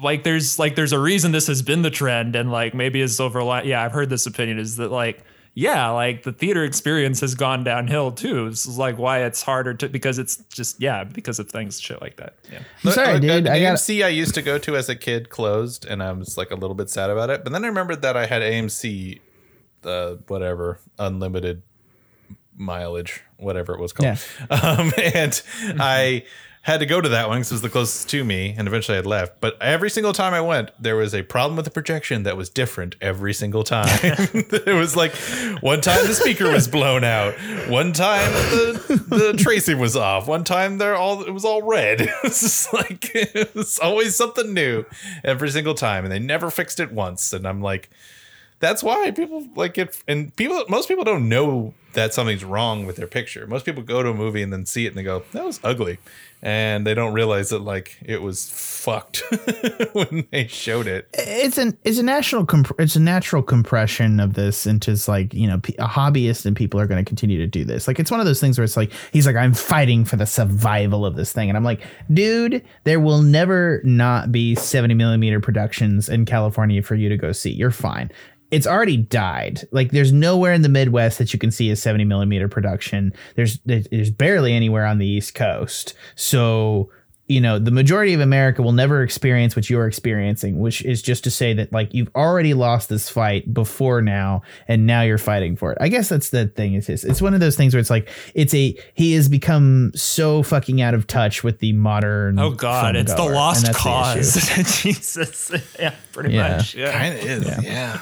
like there's like there's a reason this has been the trend and like maybe a silver line. Yeah, I've heard this opinion is that like yeah, like the theater experience has gone downhill too. This is like why it's harder to because it's just yeah because of things shit like that. Yeah. I'm sorry, Uh, dude. uh, I got AMC I used to go to as a kid closed, and I was like a little bit sad about it. But then I remembered that I had AMC, uh, whatever, unlimited mileage, whatever it was called. <laughs> Um, and I had to go to that one because it was the closest to me, and eventually I had left. But every single time I went, there was a problem with the projection that was different every single time. <laughs> <laughs> it was like one time the speaker was blown out, one time the the tracing was off, one time they're all it was all red. <laughs> It was just like it was always something new every single time, and they never fixed it once. And I'm like that's why people like it and people most people don't know that something's wrong with their picture. Most people go to a movie and then see it and they go that was ugly. And they don't realize that like it was fucked <laughs> when they showed it. It's an it's a national comp- it's a natural compression of this into like you know a hobbyist and people are going to continue to do this. Like it's one of those things where it's like he's like i'm fighting for the survival of this thing. And i'm like dude there will never not be 70 millimeter productions in california for you to go see. You're fine it's already died. Like there's nowhere in the Midwest that you can see a 70 millimeter production. There's there's barely anywhere on the East Coast. So you know the majority of America will never experience what you're experiencing, which is just to say that like you've already lost this fight before now, and now you're fighting for it. I guess that's the thing. Is it's, it's one of those things where it's like it's a he has become so fucking out of touch with the modern. Oh God, it's the lost that's the cause. <laughs> Jesus, <laughs> yeah, pretty Yeah. much. Yeah. kind of is yeah yeah,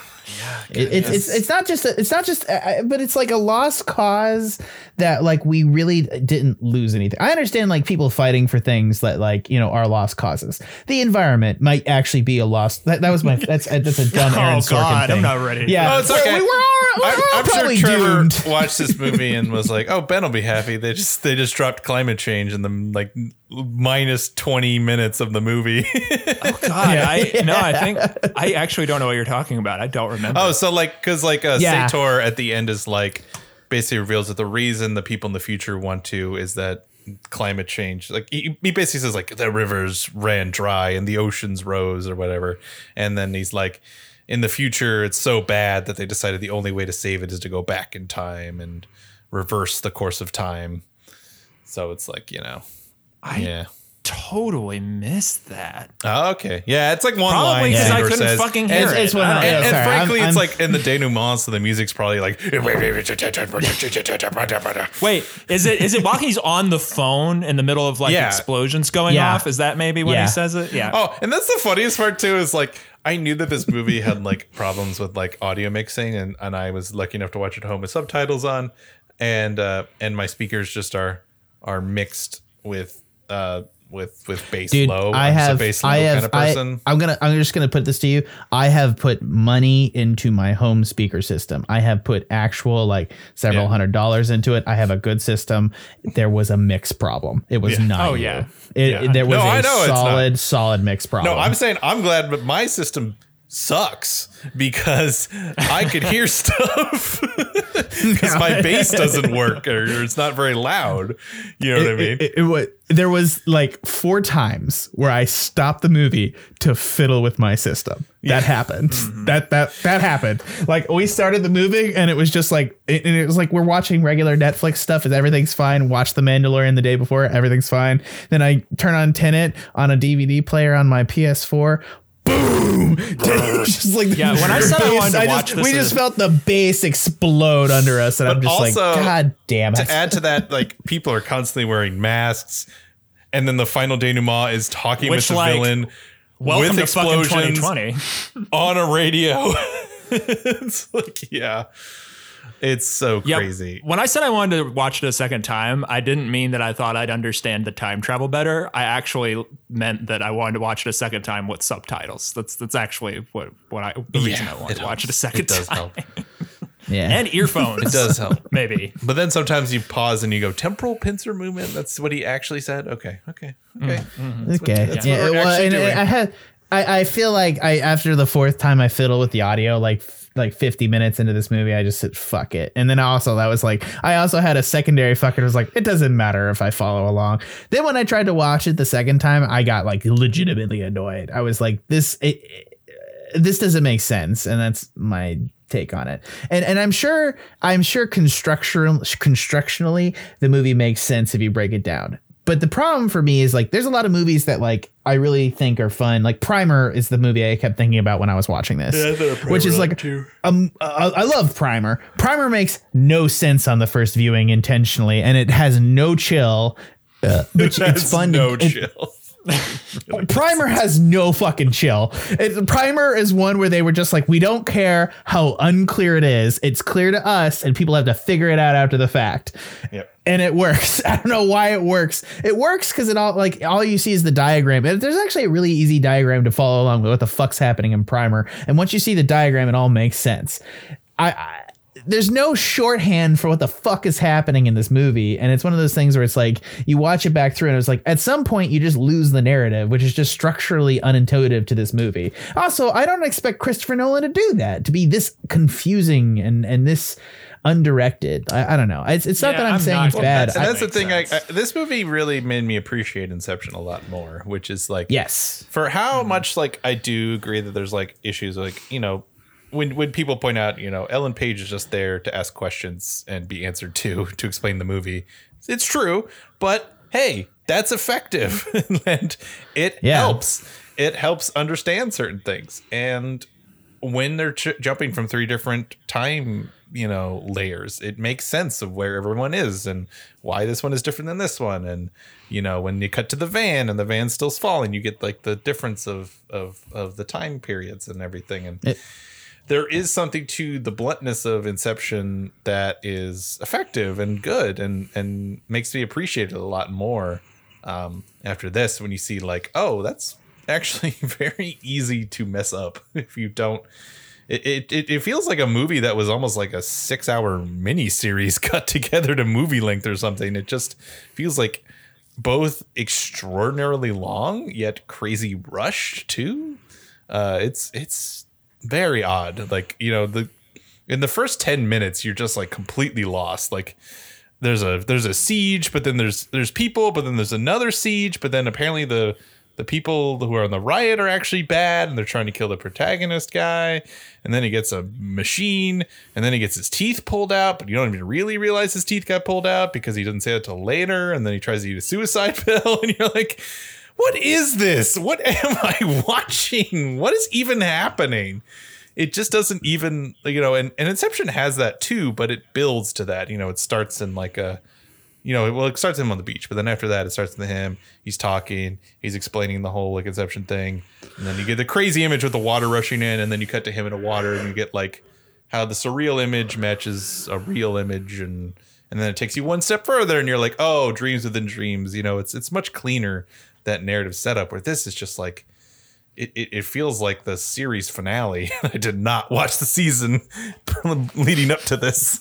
It, it's, it's it's not just a, it's not just uh, but it's like a lost cause that like we really didn't lose anything. I understand like people fighting for things that like you know are lost causes. The environment might actually be a lost. That, that was my that's that's a dumb <laughs> Aaron Oh Sorkin God, thing. I'm not ready. Yeah, Oh, it's We're- okay. We, we're all, we're I'm, all I'm sure probably Trevor doomed. <laughs> watched this movie and was like, "Oh, Ben will be happy." They just they just dropped climate change in the like minus twenty minutes of the movie. <laughs> Oh God, I no, I think I actually don't know what you're talking about. I don't remember. Oh, so like, because like uh, Yeah. Sator at the end is like basically reveals that the reason the people in the future want to is that climate change. Like he, he basically says like the rivers ran dry and the oceans rose or whatever, and then he's like, in the future it's so bad that they decided the only way to save it is to go back in time and reverse the course of time. So it's like you know, I yeah. Totally missed that. Oh, okay. Yeah, it's like one Probably line. 'cause I Sator couldn't says, fucking and- hear It's- it. it's one I of- don't- and, Yeah, and sorry, frankly, I'm- it's I'm- like in the denouement, so the music's probably like. Wait, is it is it while he's on the phone in the middle of like Yeah. explosions going Yeah. off? Is that maybe when Yeah. he says it? Yeah. Oh, and that's the funniest part too. Is like I knew that this movie had like problems with like audio mixing, and and I was lucky enough to watch it at home with subtitles on, and uh and my speakers just are are mixed with uh with with bass Dude, low. I I'm have, bass low I have, kind of person. I, am gonna, I'm just gonna put this to you. I have put money into my home speaker system. I have put actual like several Yeah. hundred dollars into it. I have a good system. There was a mix problem. It was Yeah. not. Oh, you. yeah. It, Yeah. there was No, I a know it's not. solid, solid mix problem. No, I'm saying I'm glad, but my system sucks because I could hear <laughs> stuff. <laughs> because my bass doesn't work or, or it's not very loud. You know what I mean? It, it, it wa- there was like four times where I stopped the movie to fiddle with my system. That happened. Mm-hmm. That that that happened. Like we started the movie and it was just like it, and it was like we're watching regular Netflix stuff Is everything's fine. Watch The Mandalorian the day before, everything's fine. Then I turn on Tenet on a DVD player on my PS4. Boom! <laughs> just like Yeah, when I said I wanted to just- watch this we just felt the bass explode under us, and I'm But just like, God damn it! to add to that, like people are constantly wearing masks, and then the final denouement is talking Which, with the like, villain Welcome with to fucking explosions 2020. on a radio. <laughs> it's like, yeah, it's so Yep. crazy. When I said I wanted to watch it a second time, I didn't mean that I thought I'd understand the time travel better. I actually meant that I wanted to watch it a second time with subtitles. That's that's actually what what I the reason I wanted to watch it a second It does time. help. <laughs> yeah, And earphones. It does help. <laughs> Maybe. But then sometimes you pause and you go temporal pincer movement. That's what he actually said. Okay, okay, mm-hmm. okay. Mm-hmm. Okay. that's yeah. what we're well, actually and doing. I had. I, I feel like I after the fourth time I fiddle with the audio like f- like 50 minutes into this movie I just said fuck it. And then also that was like I also had a secondary fucking was like it doesn't matter if I follow along. Then when I tried to watch it the second time I got like legitimately annoyed. I was like this it, it- this doesn't make sense. And that's my take on it. And and i'm sure i'm sure construction constructionally the movie makes sense if you break it down but the problem for me is like there's a lot of movies that like i really think are fun. Like primer is the movie i kept thinking about when i was watching this which is like um uh, i love primer. Primer makes no sense on the first viewing intentionally and it has no chill. Uh, but <laughs> it's That's fun to- No it- chill. <laughs> Primer has no fucking chill. It, Primer is one where they were just like, we don't care how unclear it is. It's clear to us, and people have to figure it out after the fact. Yep. And it works. <laughs> I don't know why it works. It works because it all like all you see is the diagram. And there's actually a really easy diagram to follow along with what the fuck's happening in Primer. And once you see the diagram, it all makes sense. I, I there's no shorthand for what the fuck is happening in this movie. And it's one of those things where it's like you watch it back through and it's like at some point you just lose the narrative which is just structurally unintuitive to this movie. Also i don't expect christopher nolan to do that to be this confusing and and this undirected. I, I don't know. It's, it's not Yeah, that i'm, I'm saying not- it's well, bad And I- that's the thing. I, I, this movie really made me appreciate Inception a lot more, which is like yes. for how hmm. much like I do agree that there's like issues like you know when when people point out you know Ellen Page is just there to ask questions and be answered to <laughs> to explain the movie. It's true, but hey, that's effective <laughs> and it Yeah. helps. It helps understand certain things and when they're ch- jumping from three different time you know layers it makes sense of where everyone is and why this one is different than this one and you know when you cut to the van and the van's still falling you get like the difference of of of the time periods and everything and It- there is something to the bluntness of inception that is effective and good and and makes me appreciate it a lot more um after this when you see like oh that's actually <laughs> very easy to mess up <laughs> if you don't it, it, it, feels like a movie that was almost like a six hour mini series <laughs> cut together to movie length or something. It just feels like both extraordinarily long yet crazy rushed too. Uh, it's it's very odd. Like you know the in the first ten minutes you're just like completely lost. Like there's a there's a siege, but then there's there's people, but then there's another siege, but then apparently the the people who are on the riot are actually bad and they're trying to kill the protagonist guy and then he gets a machine and then he gets his teeth pulled out but you don't even really realize his teeth got pulled out because he doesn't say it till later and then he tries to eat a suicide <laughs> pill and you're like what is this? What am i <laughs> watching? What is even happening? It just doesn't even you know and, and inception has that too but it builds to that. You know it starts in like a you know well it starts him on the beach but then after that it starts with him. He's talking he's explaining the whole like inception thing. And then you get the crazy image with the water rushing in and then you cut to him in the water and you get like how the surreal image matches a real image and and then it takes you one step further and you're like oh dreams within dreams. You know it's it's much cleaner that narrative setup where this is just like it, it, it feels like the series finale. <laughs> I did not watch the season <laughs> leading up to this.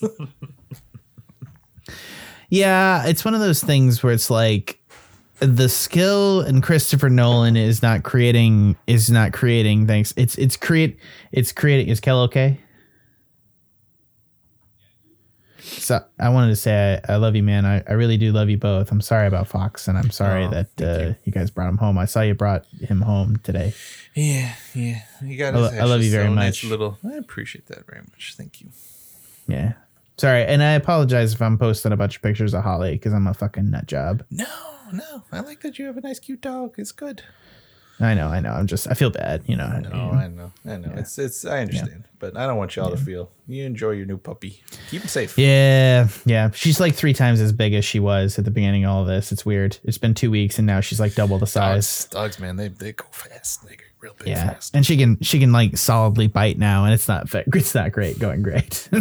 Yeah, it's one of those things where it's like the skill in Christopher Nolan is not creating is not creating things. It's it's create it's creating is Kel okay? So I wanted to say I, I love you, man. I, I really do love you both. I'm sorry about Fox, and I'm sorry Oh, that uh, you. guys brought him home. I saw you brought him home today. Yeah, yeah. You got I lo- I love you very nice much. Little, I appreciate that very much. Thank you. Yeah. Sorry, and I apologize if I'm posting a bunch of pictures of Holly because I'm a fucking nut job. No, no. I like that you have a nice, cute dog. It's good. I know, I know. I'm just, I feel bad, you know. Oh, I know, I know. It's, it's. I understand, but I don't want y'all to feel. You enjoy your new puppy. Keep him safe. Yeah, yeah. She's like three times as big as she was at the beginning of all of this. It's weird. It's been two weeks and now she's like double the size. Dogs, dogs, man, they they go fast. They go real big Yeah, fast. and she can she can like solidly bite now, and it's not it's not great going great. <laughs>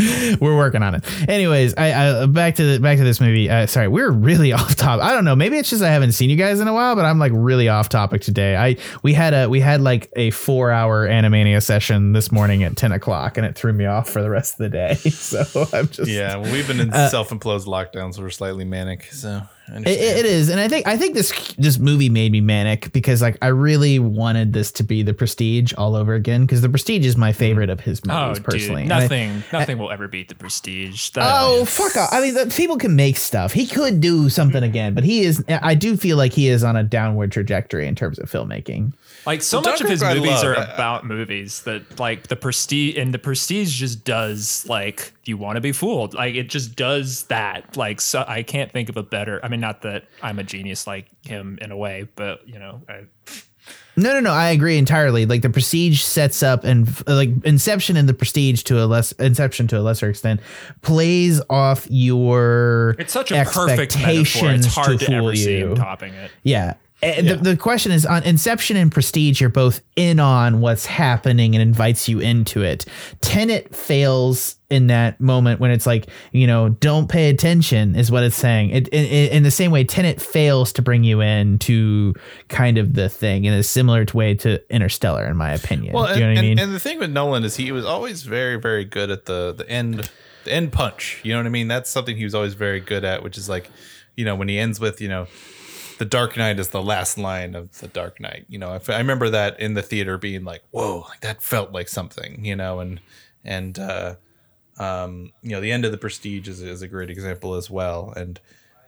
<laughs> we're working on it. Anyways, I, I back to the back to this movie. Uh, sorry, we're really <laughs> off topic. I don't know. Maybe it's just I haven't seen you guys in a while, but I'm like really off topic today. I we had a we had like a four hour Animania session this morning at ten o'clock, and it threw me off for the rest of the day. <laughs> So I'm just Yeah, well, we've been in self-imposed lockdowns. So we're slightly manic. So It, it is, and I think I think this this movie made me manic because like I really wanted this to be the Prestige all over again because the Prestige is my mm-hmm. favorite of his Oh, movies personally. dude, And I- nothing, nothing will ever beat the Prestige. That- Oh fuck off! I mean, the, people can make stuff. He could do something mm-hmm. again, but he is. I do feel like he is on a downward trajectory in terms of filmmaking. Like so Well, much of his I movies love. are I- about movies that like the Prestige, and the Prestige just does like you want to be fooled. Like it just does that. Like so, I can't think of a better. I mean, not that I'm a genius like him in a way, but you know, I, No, no, no. I agree entirely. Like the Prestige sets up and like Inception and the Prestige to a less Inception to a lesser extent plays off your it's such a perfect metaphor. It's hard to, fool ever see him you. topping it. Yeah. Uh, and Yeah. The, the question is on Inception and Prestige, you're both in on what's happening and invites you into it. Tenet fails in that moment when it's like, you know, don't pay attention, is what it's saying. It, in, in the same way, Tenet fails to bring you in to kind of the thing in a similar way to Interstellar, in my opinion. Well, Do and, you know what I mean? and the thing with Nolan is he was always very, very good at the the end the end punch. You know what I mean? That's something he was always very good at, which is like, you know, when he ends with, you know, the Dark Knight is the last line of the Dark Knight. You know, I remember that in the theater being like, whoa, like that felt like something. You know, and and uh, um, you know, the end of the Prestige is, is a great example as well, and.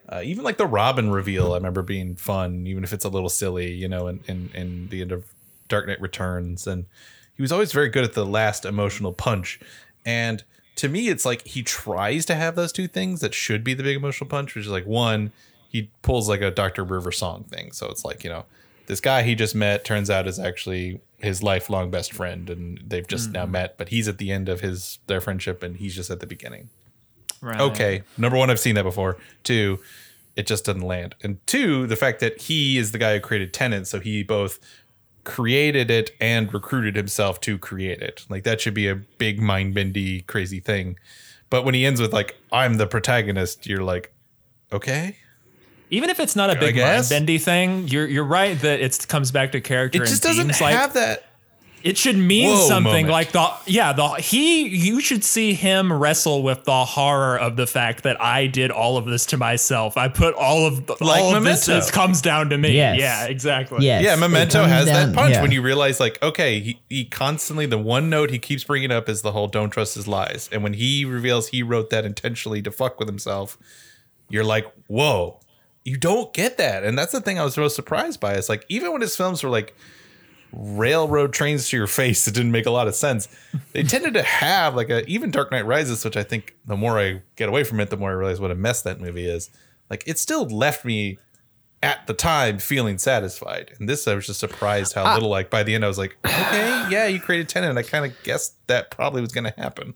Uh, even like the Robin reveal, I remember being fun, even if it's a little silly, you know, in, in, in the end of Dark Knight Returns. And he was always very good at the last emotional punch. And to me, it's like he tries to have those two things that should be the big emotional punch, which is like one, he pulls like a Dr. River song thing. So it's like, you know, this guy he just met turns out is actually his lifelong best friend and they've just now hmm. met, but he's at the end of his their friendship and he's just at the beginning. Right. okay. Number one i've seen that before. Two it just doesn't land. And two the fact that he is the guy who created Tenet so he both created it and recruited himself to create it. Like that should be a big mind bendy crazy thing. But when he ends with like i'm the protagonist you're like okay Even if it's not a big mind bendy thing, you're you're right that it comes back to character. it and just doesn't themes. Like, have that It should mean Whoa something moment. like the yeah the he you should see him wrestle with the horror of the fact that I did all of this to myself. I put all of the, Like all of this Memento. comes down to me. Yes. Yeah, exactly. yes. Yeah, Memento has down- that punch yeah. when you realize, like, okay, he, he constantly, the one note he keeps bringing up is the whole don't trust his lies. And when he reveals he wrote that intentionally to fuck with himself, you're like, whoa, you don't get that. And that's the thing I was most surprised by. It's like, even when his films were like railroad trains to your <laughs> face, it didn't make a lot of sense. They tended to have like a, even Dark Knight Rises, which I think the more I get away from it, the more I realize what a mess that movie is. Like, it still left me at the time feeling satisfied. And this, I was just surprised how ah. little, like, by the end, I was like, okay, yeah, you created Tenet. And I kind of guessed that probably was going to happen.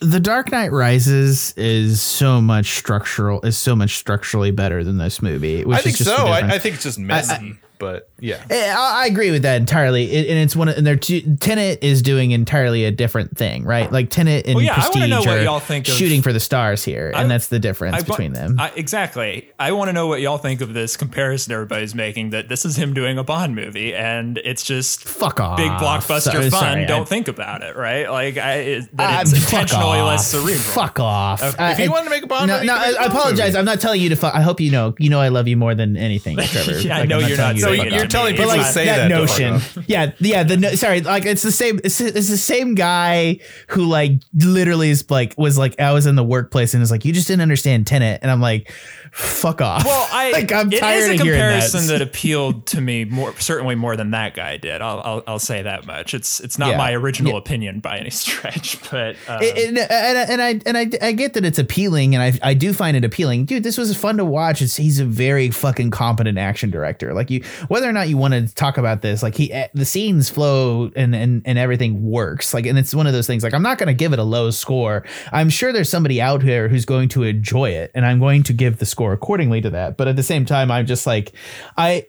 The Dark Knight Rises is so much structural is so much structurally better than this movie. Which I think is just so. I. I think it's just messy, but yeah. Eh, I I agree with that entirely, It- and it's one. Of, and they're two. Tenet is doing entirely a different thing, right? Like Tenet and Well, yeah, I wanna know what are y'all think of- shooting for the stars here, and that's the difference I between them. I, exactly. I want to know what y'all think of this comparison everybody's making. That this is him doing a Bond movie, and it's just Fuck off, big blockbuster fun. sorry, Don't I- think about it, right? Like I, it, Ah, that it's fuck intentionally off. less cerebral. Fuck off. If you I- wanted to make a Bond no, movie, no, I, make a I Bond apologize. movie. I'm not telling you to. Fu- I hope you know. You know, I love you more than anything, <laughs> Trevor. Yeah, I Like, know I'm not you're not you saying fuck it. Telling people but to like say that, that notion. <laughs> Yeah, yeah. The no, sorry, like it's the same. It's, it's the same guy who like literally is like was like I was in the workplace and is like you just didn't understand Tenet, and I'm like, fuck off. Well, I <laughs> like I'm it is tired a of hearing comparison that. that appeed to me more certainly more than that guy did. I'll I'll, I'll say that much. It's it's not Yeah. my original Yeah. opinion by any <laughs> stretch, but It- and, and, and I and I, I get that it's appealing, and I I do find it appealing, dude. This was fun to watch. It's, he's a very fucking competent action director. Like you, whether or not you want to talk about this, like he, eh, the scenes flow and and and everything works. Like, and it's one of those things. Like, I'm not going to give it a low score. I'm sure there's somebody out here who's going to enjoy it, and I'm going to give the score accordingly to that. But at the same time, I'm just like, I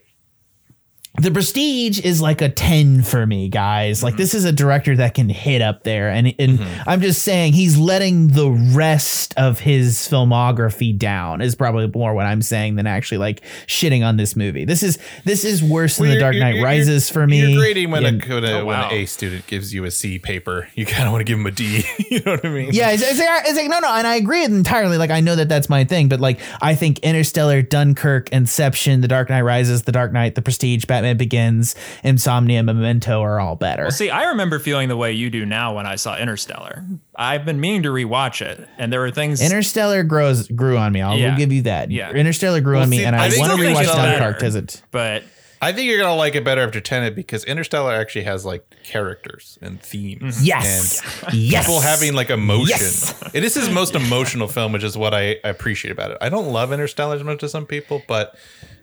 the prestige is like a 10 for me guys like this is a director that can hit up there and, and mm-hmm. i'm just saying he's letting the rest of his filmography down is probably more what i'm saying than actually like shitting on this movie this is this is worse than the You're- dark you're- knight you're- rises for me You're grading when, Yeah. a, when, a, Oh, when wow. an A student gives you a C paper. You kind of want to give him a D. <laughs> you know what I mean? Yeah, it's, it's, like, it's like no, no, and I agree entirely. Like I know that that's my thing, but like I think Interstellar, Dunkirk, Inception, The Dark Knight Rises, The Dark Knight, The Prestige, Batman It begins, Insomnia, Memento are all better. See, I remember feeling the way you do now when I saw Interstellar. I've been meaning to rewatch it, and there were things. Interstellar grows grew on me. I'll Yeah. give you that. Yeah. Interstellar grew on me, and I I, think want to still think rewatch it's Dunkirk better. because it. but I think you're gonna like it better after Tenet because Interstellar actually has like characters and themes. Mm-hmm. Yes, And yes. people having like emotion. Yes. It is his most emotional film, which is what I I appreciate about it. I don't love Interstellar as much as some people, but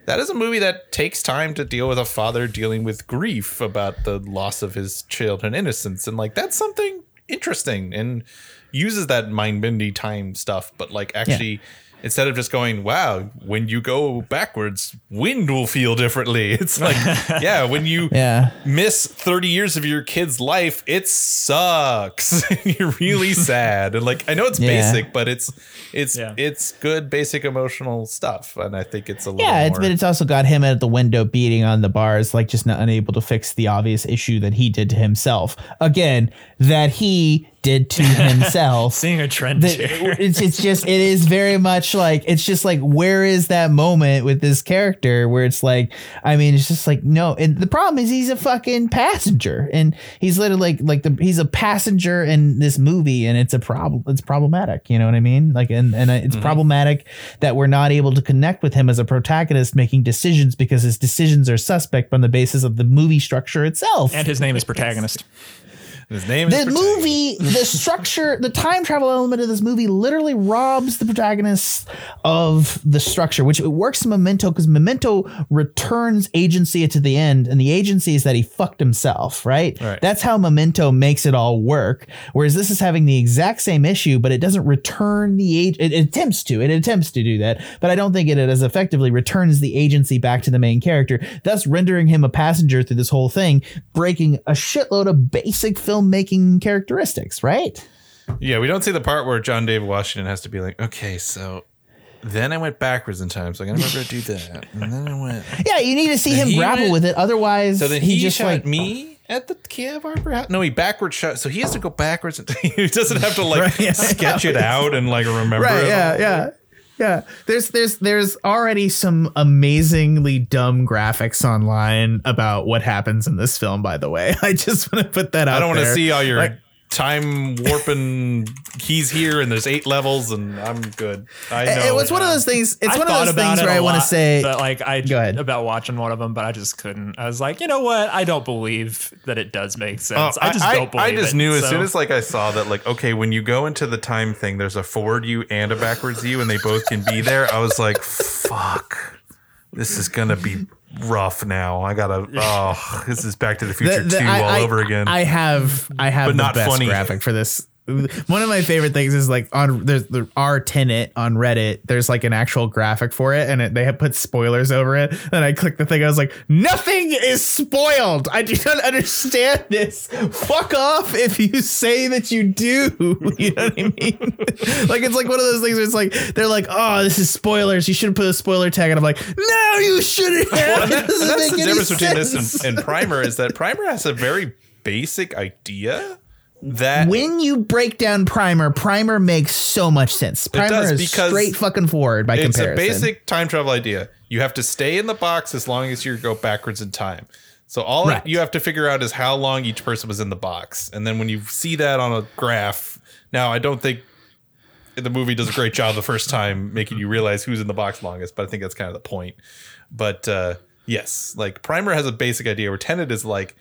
that is a movie that takes time to deal with a father dealing with grief about the loss of his childhood innocence, and like that's something interesting and uses that mind bendy time stuff, but like actually. Instead of just going, wow, when you go backwards, wind will feel differently. <laughs> It's like, <laughs> yeah, when you Yeah. miss 30 years of your kid's life, it sucks. <laughs> You're really sad. And like I know it's Yeah. basic, but it's it's Yeah. it's good basic emotional stuff. And I think it's a little Yeah, it's more but it's also got him at the window beating on the bars, like just not unable to fix the obvious issue that he did to himself. Again, that he did to <laughs> himself. seeing a trend that here. it's it's just it is very much like it's just like where is that moment with this character where it's like I mean it's just like no and the problem is he's a fucking passenger and he's literally like like the he's a passenger in this movie and it's a problem it's problematic you know what I mean like and and it's mm-hmm. problematic that we're not able to connect with him as a protagonist making decisions because his decisions are suspect on the basis of the movie structure itself and his name is protagonist. His name the movie, the structure, the time travel element of this movie literally robs the protagonist of the structure, which it works in Memento because Memento returns agency to the end, and the agency is that he fucked himself, right? Right. That's how Memento makes it all work. Whereas this is having the exact same issue, but it doesn't return the age. It, it attempts to. It attempts to do that, but I don't think it as effectively returns the agency back to the main character, thus rendering him a passenger through this whole thing, breaking a shitload of basic filmmaking characteristics, right? Yeah, we don't see the part where John David Washington has to be like, okay, so then I went backwards in time, so I gotta remember to do that. And then I went <laughs> Yeah, you need to see him grapple went- with it. Otherwise, So then he, he, just shot like me at the Kiev Opera. No, he backwards shot. So he has to go backwards. <laughs> And <laughs> he doesn't have to like Right, yeah. sketch it out and like remember. right it yeah yeah yeah. There's there's there's already some amazingly dumb graphics online about what happens in this film by the way. <laughs> I just want to put that out I don't want to see all your Like- time warping. He's here, and there's eight levels, and I'm good. I know. it, it was one of those things it's I one of those things where I want to say but like I Go ahead. about watching one of them, but I just couldn't. I was like, you know what? I don't believe that it does make sense. Oh, I just don't believe I just it, knew as so- soon as like I saw that like okay when you go into the time thing there's a forward you and a backwards you and they both can be there I was like fuck this is gonna be rough now I gotta <laughs> oh this is Back to the Future The- the- two I- all I- over again I have I have But the not best funny. graphic for this. One of my favorite things is like on there's the R Tenet on Reddit. There's like an actual graphic for it, and it, they have put spoilers over it. And I clicked the thing. I was like, nothing is spoiled. I do not understand this. Fuck off if you say that you do. <laughs> You know what I mean? like it's like one of those things where it's like they're like, oh, this is spoilers. You shouldn't put a spoiler tag, and I'm like, no, you shouldn't It that- that's the difference between this and, and Primer is that Primer has a very basic idea, that when you break down Primer, Primer makes so much sense. Primer does, is straight fucking forward by comparison. it's a basic time travel idea. You have to stay in the box as long as you go backwards in time. So all Right. you have to figure out is how long each person was in the box, and then when you see that on a graph, now I don't think the movie does a great job the first time making you realize who's in the box longest, but I think that's kind of the point. But uh, yes, like Primer has a basic idea where Tenet is like.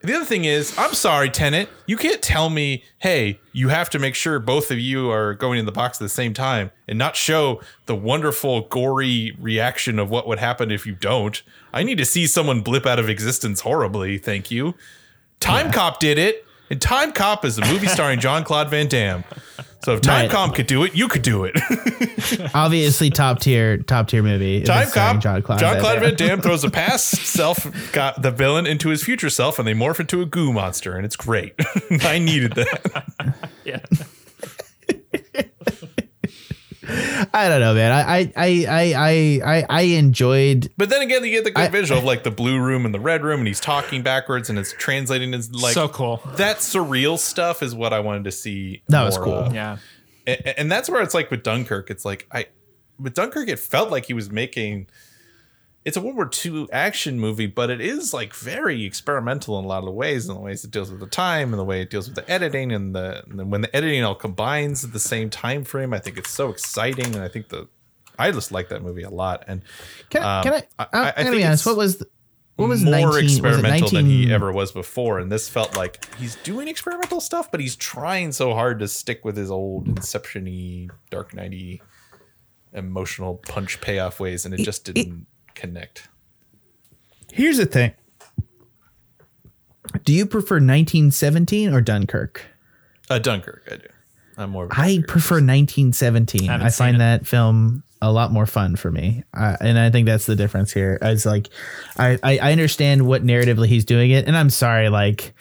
The other thing is, I'm sorry, Tenet. You can't tell me, hey, you have to make sure both of you are going in the box at the same time and not show the wonderful, gory reaction of what would happen if you don't. I need to see someone blip out of existence horribly, thank you. Time Cop did it, and Time Cop is a movie starring Jean-Claude Van Damme. So if Time Right. Cop could do it, you could do it. <laughs> Obviously, top tier, top tier movie. Time it's starring Cop, John John Claude, Claude, <laughs> Van. Damme throws a past self, got the villain into his future self, and they morph into a goo monster, and it's great. <laughs> I needed that. I don't know, man. I I I I I, I enjoyed. But then again, you get the good I- visual of like the blue room and the red room, and he's talking backwards, and it's translating as like so cool. that surreal stuff is what I wanted to see. That was cool. of. Yeah. A- and that's where it's like with Dunkirk. It's like I with Dunkirk, it felt like he was making. It's a World War II action movie, but it is like very experimental in a lot of the ways, and the ways it deals with the time, and the way it deals with the editing, and the and when the editing all combines at the same time frame. I think it's so exciting, and I think the I just like that movie a lot. And Can, I Um, can I? I- I, I gonna think honest. What was the, what was more 19, was experimental 19, than he ever was before, and this felt like he's doing experimental stuff, but he's trying so hard to stick with his old Inception-y, Dark Knight-y, emotional punch payoff ways, and it just didn't connect. Here's the thing. Do you prefer 1917 or Dunkirk? Uh, Dunkirk, I do. I'm more. Of a I prefer 1917. Haven't I find it. that film a lot more fun for me, uh, and I think that's the difference here. It's like I, I I understand what narratively he's doing it, and I'm sorry, like.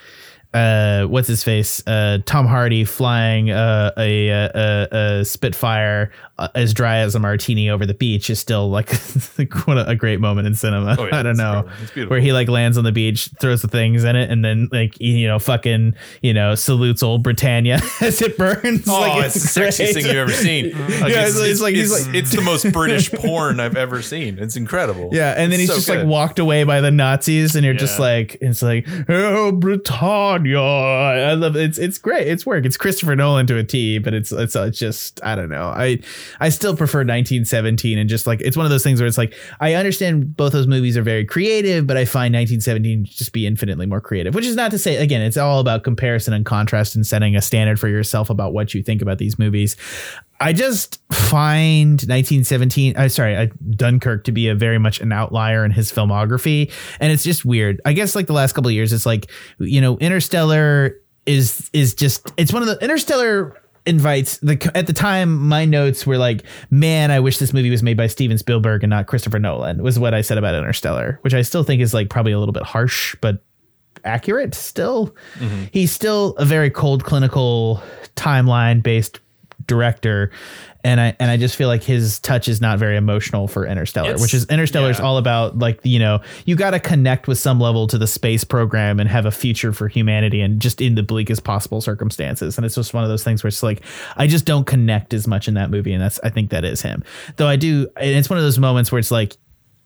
Uh, what's his face? Uh, Tom Hardy flying uh, a, a, a, a Spitfire uh, as dry as a martini over the beach is still like <laughs> what a, a great moment in cinema. Oh, yeah, <laughs> I don't know. It's where he like lands on the beach, throws the things in it, and then like you know fucking you know salutes old Britannia <laughs> as it burns. Oh, like, it's, the sexiest thing you've ever seen. Like, Yeah, it's- it's like- he's it's, like- it's the most British porn I've ever seen. It's incredible. Yeah, and then he's so just like walked away by the Nazis, and you're just like, it's like, oh Britannia. I love it's it's great. It's work. It's Christopher Nolan to a T, but it's it's, it's just I don't know. I I still prefer 1917, and just like it's one of those things where it's like I understand both those movies are very creative, but I find 1917 just be infinitely more creative. Which is not to say again, it's all about comparison and contrast and setting a standard for yourself about what you think about these movies. I just find 1917, I uh, sorry, uh, Dunkirk to be a very much an outlier in his filmography, and it's just weird. I guess like the last couple years, it's like you know, Interstellar is is just it's one of the Interstellar invites the at the time my notes were like man i wish this movie was made by steven spielberg and not christopher nolan was what i said about interstellar which i still think is like probably a little bit harsh but accurate still. Mm-hmm. He's still a very cold clinical timeline based director. And I and I just feel like his touch is not very emotional for Interstellar, It's- which is Interstellar is yeah. all about like you know you got to connect with some level to the space program and have a future for humanity and just in the bleakest possible circumstances. And it's just one of those things where it's like I just don't connect as much in that movie, and that's I think that is him. Though I do, and it's one of those moments where it's like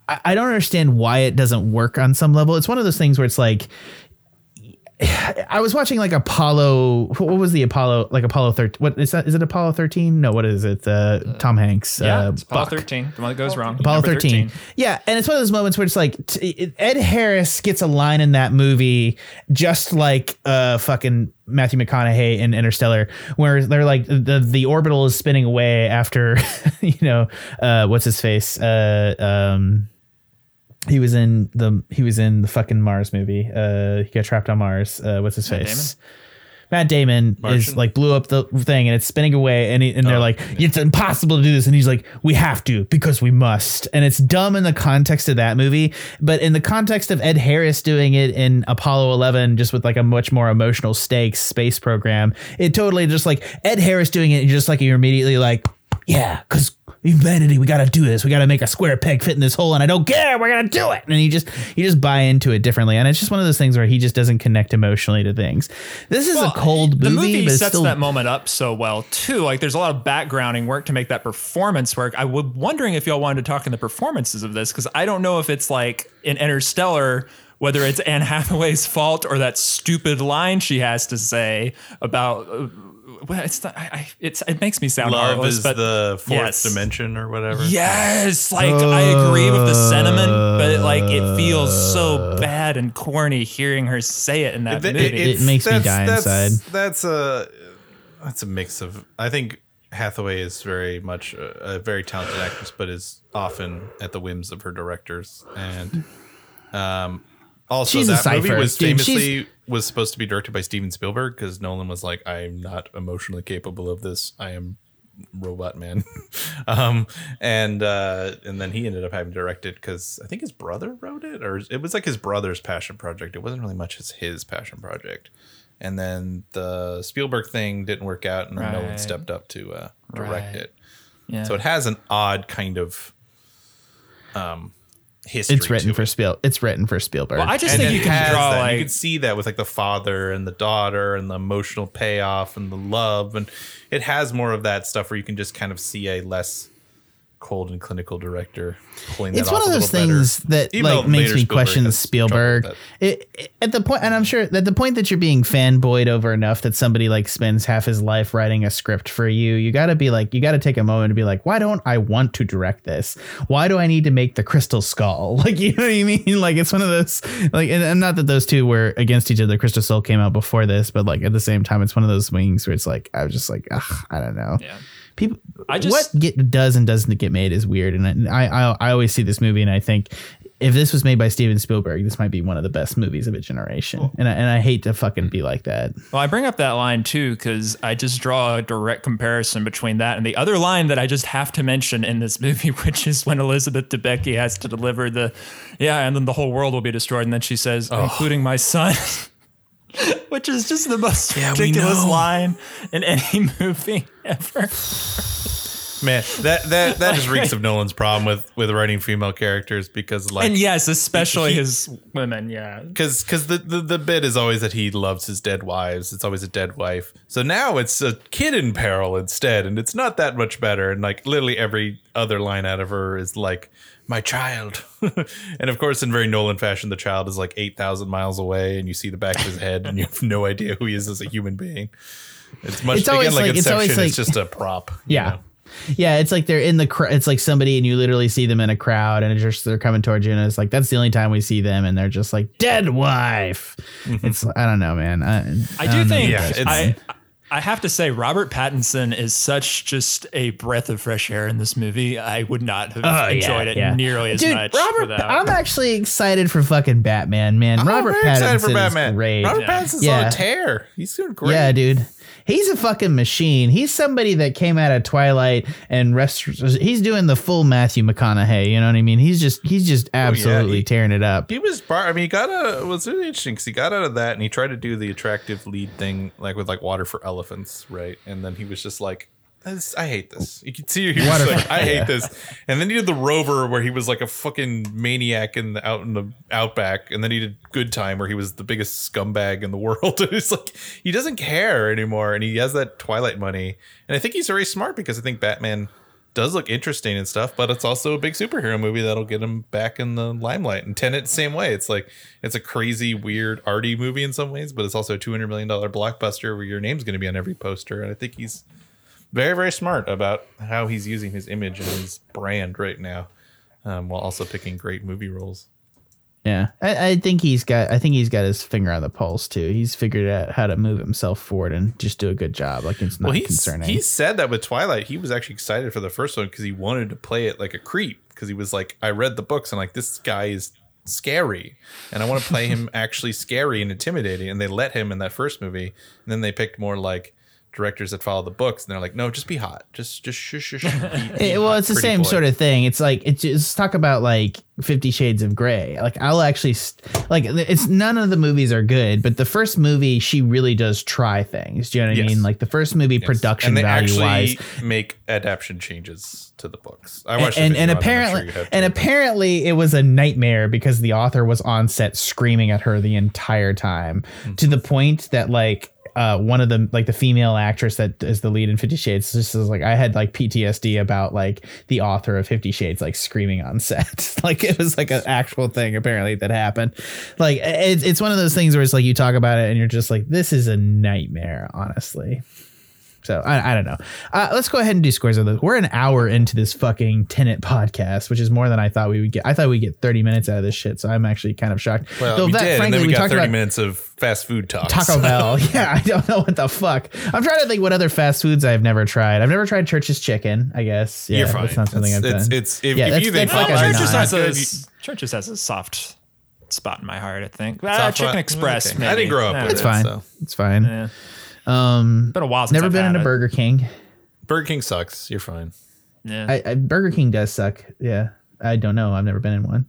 I I don't understand why it doesn't work on some level. It's one of those things where it's like <sighs> I was watching like Apollo. What was the Apollo? Like Apollo thirteen? What is that? Is it Apollo thirteen? No, what is it? Uh, Tom Hanks. Yeah, uh, Apollo 13, the one that goes wrong. Apollo Number 13. Yeah, and it's one of those moments where it's like t- Ed Harris gets a line in that movie just like uh fucking Matthew McConaughey in Interstellar where they're like the the orbital is spinning away after <laughs> you know uh what's his face uh um he was in the he was in the fucking Mars movie. Uh he got trapped on Mars. Uh what's his Matt face? Matt Damon is like blew up the thing and it's spinning away and, he, and they're Oh, like it's impossible to do this and he's like we have to because we must and it's dumb in the context of that movie but in the context of Ed Harris doing it in Apollo 11 just with like a much more emotional stakes space program it totally just like Ed Harris doing it and just like you're immediately like yeah cuz humanity, we got to do this. We got to make a square peg fit in this hole, and I don't care. We're gonna do it. And you just you just buy into it differently, and it's just one of those things where he just doesn't connect emotionally to things. This is a cold movie, the movie sets still that moment up so well too. Like there's a lot of backgrounding work to make that performance work. I was wondering if y'all wanted to talk in the performances of this because I don't know if it's like in Interstellar. Whether it's Anne Hathaway's fault or that stupid line she has to say about, uh, well, it's not. I, I, it's it makes me sound Love heartless, is but the fourth yes. dimension or whatever. Yes, like I agree with the sentiment, but like it feels so bad and corny hearing her say it in that It- movie. it- It makes me that's- die that's, inside. That's a that's a mix of. I think Hathaway is very much a, a very talented actress, but is often at the whims of her directors. And um, also, She's that movie was Dude, famously was supposed to be directed by Steven Spielberg because Nolan was like, "I'm not emotionally capable of this. I am." robot man <laughs> um and uh and then he ended up having to direct it because i think his brother wrote it or it was like his brother's passion project it wasn't really much as his passion project and then the spielberg thing didn't work out and then no one stepped up to uh direct Right. it yeah. so it has an odd kind of um history it's written to for it. Spiel. It's written for Spielberg. Well, I just and think you can draw that. like you can see that with like the father and the daughter and the emotional payoff and the love and it has more of that stuff where you can just kind of see a less cold and clinical director pulling that it's off one of those little better. things that Even like makes me Spielberg question Spielberg. It, it- at the point, and I'm sure that the point that you're being fanboyed over enough that somebody like spends half his life writing a script for you, you got to be like, you got to take a moment to be like, why don't I want to direct this? Why do I need to make the Crystal Skull? <laughs> Like, you know what I mean? Like, it's one of those like, and, and not that those two were against each other. Crystal Skull came out before this, but like at the same time, it's one of those swings where it's like, I was just like, ugh, I don't know. Yeah. People, I just- what get does and doesn't get made is weird, and I, I I always see this movie and I think if this was made by Steven Spielberg, this might be one of the best movies of a generation, and I, and I hate to fucking be like that. Well, I bring up that line too because I just draw a direct comparison between that and the other line that I just have to mention in this <laughs> movie, which is when Elizabeth Debicki has to deliver the, yeah, and then the whole world will be destroyed, and then she says, Oh. including my son. <laughs> <laughs> Which is just the most Yeah, ridiculous line in any <laughs> movie ever. man that that that just <laughs> reeks of nolan's problem with with writing female characters because like And yes, especially He- his women. Yeah, because because the, the the bit is always that he loves his dead wives. It's always a dead wife. So now it's a kid in peril instead, and it's not that much better. And like literally every other line out of her is like my child, <laughs> and of course in very Nolan fashion, the child is like eight thousand miles away, and you see the back of his head, and you have no idea who he is as a human being. It's much It's always again like, like- it's Inception. always It's, like- just a prop. you Yeah. know? Yeah, it's like they're in the. Cr- it's like somebody, and you literally see them in a crowd, and it's just they're coming towards you, and it's like that's the only time we see them, and they're just like dead wife. Mm-hmm. It's I don't know, man. I, I don't do think Yeah, if that's it's- I I have to say Robert Pattinson is such just a breath of fresh air in this movie. I would not have Oh, enjoyed yeah, it yeah. nearly as Dude, much. Robert, without. I'm actually excited for fucking Batman, man. Robert I'm very excited Pattinson for Batman. is great. Robert Yeah. Pattinson's Yeah. on a tear. He's doing great. Yeah, dude. He's a fucking machine. He's somebody that came out of Twilight and rest. He's doing the full Matthew McConaughey. You know what I mean? He's just he's just oh, absolutely Oh, he- tearing it up. He was bar. I mean, he got. It was really interesting because he got out of that and he tried to do the attractive lead thing, like with like water for elephants, right? And then he was just like, "This- "I hate this." Oh. You can see he was like, "I hate this." And then he did the Rover, where he was like a fucking maniac in the out in the outback. And then he did Good Time, where he was the biggest scumbag in the world. <laughs> And it's like he doesn't care anymore, and he has that Twilight money. And I think he's very smart because I think Batman does look interesting and stuff, but it's also a big superhero movie that'll get him back in the limelight. And Tenet, same way. It's like it's a crazy, weird, arty movie in some ways, but it's also a two hundred million dollar blockbuster where your name's going to be on every poster. And I think he's very, very smart about how he's using his image and his brand right now, um, while also picking great movie roles. Yeah, I, I think he's got. I think he's got his finger on the pulse too. He's figured out how to move himself forward and just do a good job. Like it's not Well, concerning. he said that with Twilight, he was actually excited for the first one because he wanted to play it like a creep. Because he was like, I read the books and like this guy is scary, and I want to play him <laughs> actually scary and intimidating. And they let him in that first movie, and then they picked more like directors that follow the books, and they're like, no, just be hot, just just shush shush. Be, <laughs> be It- well, hot, it's the same boy. sort of thing. It's like it's just talk about like Fifty Shades of Grey. Like I'll actually st- like it's none of the movies are good, but the first movie she really does try things. Do you know what I mean? Like the first movie, production and they value actually wise, make adaptation changes to the books. I watched the and, and of sure apparently and apparently it was a nightmare because the author was on set screaming at her the entire time Hmm. to the point that like uh, one of the like the female actress that is the lead in Fifty Shades just was like I had like PTSD about like the author of Fifty Shades like screaming on <laughs> set. Like it was like an actual thing apparently that happened. Like it's it's one of those things where it's like you talk about it and you're just like this is a nightmare honestly so I, I don't know. Uh, let's go ahead and do scores of this. We're an hour into this fucking Tenet podcast, which is more than I thought we would get. I thought we'd get 30 minutes out of this shit, so I'm actually kind of shocked. well, Though we that, did, and then we, got 30 about minutes of fast food talk. Taco <laughs> Bell. <laughs> Yeah, I don't know what the fuck. I'm trying to think what other fast foods I've never tried. I've never tried Church's Chicken. I guess. Yeah, You're fine. That's not something It's- I've it's- done. it's- if- yeah, if that's, you think that's like Popeyes a is Churches nine. has a good, s- has a soft spot in my heart. I think. Soft Uh, Chicken? Express. Okay. Maybe. I didn't grow up Yeah. with It's it. fine. so. It's fine. Yeah. Um, Been a while since never I've been had a it. Burger King. Burger King sucks. You're fine. Yeah. I, I, Burger King does suck. Yeah, I don't know. I've never been in one.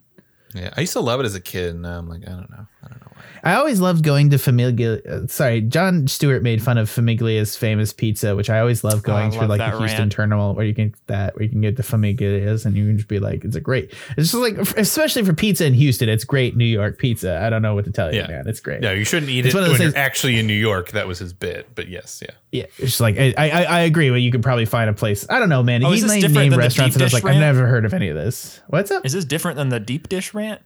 Yeah, I used to love it as a kid, and now I'm like, I don't know. I don't know why. I always loved going to Famiglia. Uh, sorry, Jon Stewart made fun of Famiglia's famous pizza, which I always love going Oh, through love like the Houston rant. terminal where you can get that where you can get the Famiglia's and you can just be like, it's a great. It's just like, especially for pizza in Houston, it's great New York pizza. I don't know what to tell you, Yeah. man. It's great. Yeah, you shouldn't eat It's it one when of those you're actually in New York. That was his bit, but yes, yeah. Yeah, it's just like I, I I agree, but you could probably find a place. I don't know, man. Oh, He's this named name restaurants, and I was dish like, I've never heard of any of this. What's up? Is this different than the deep dish rant?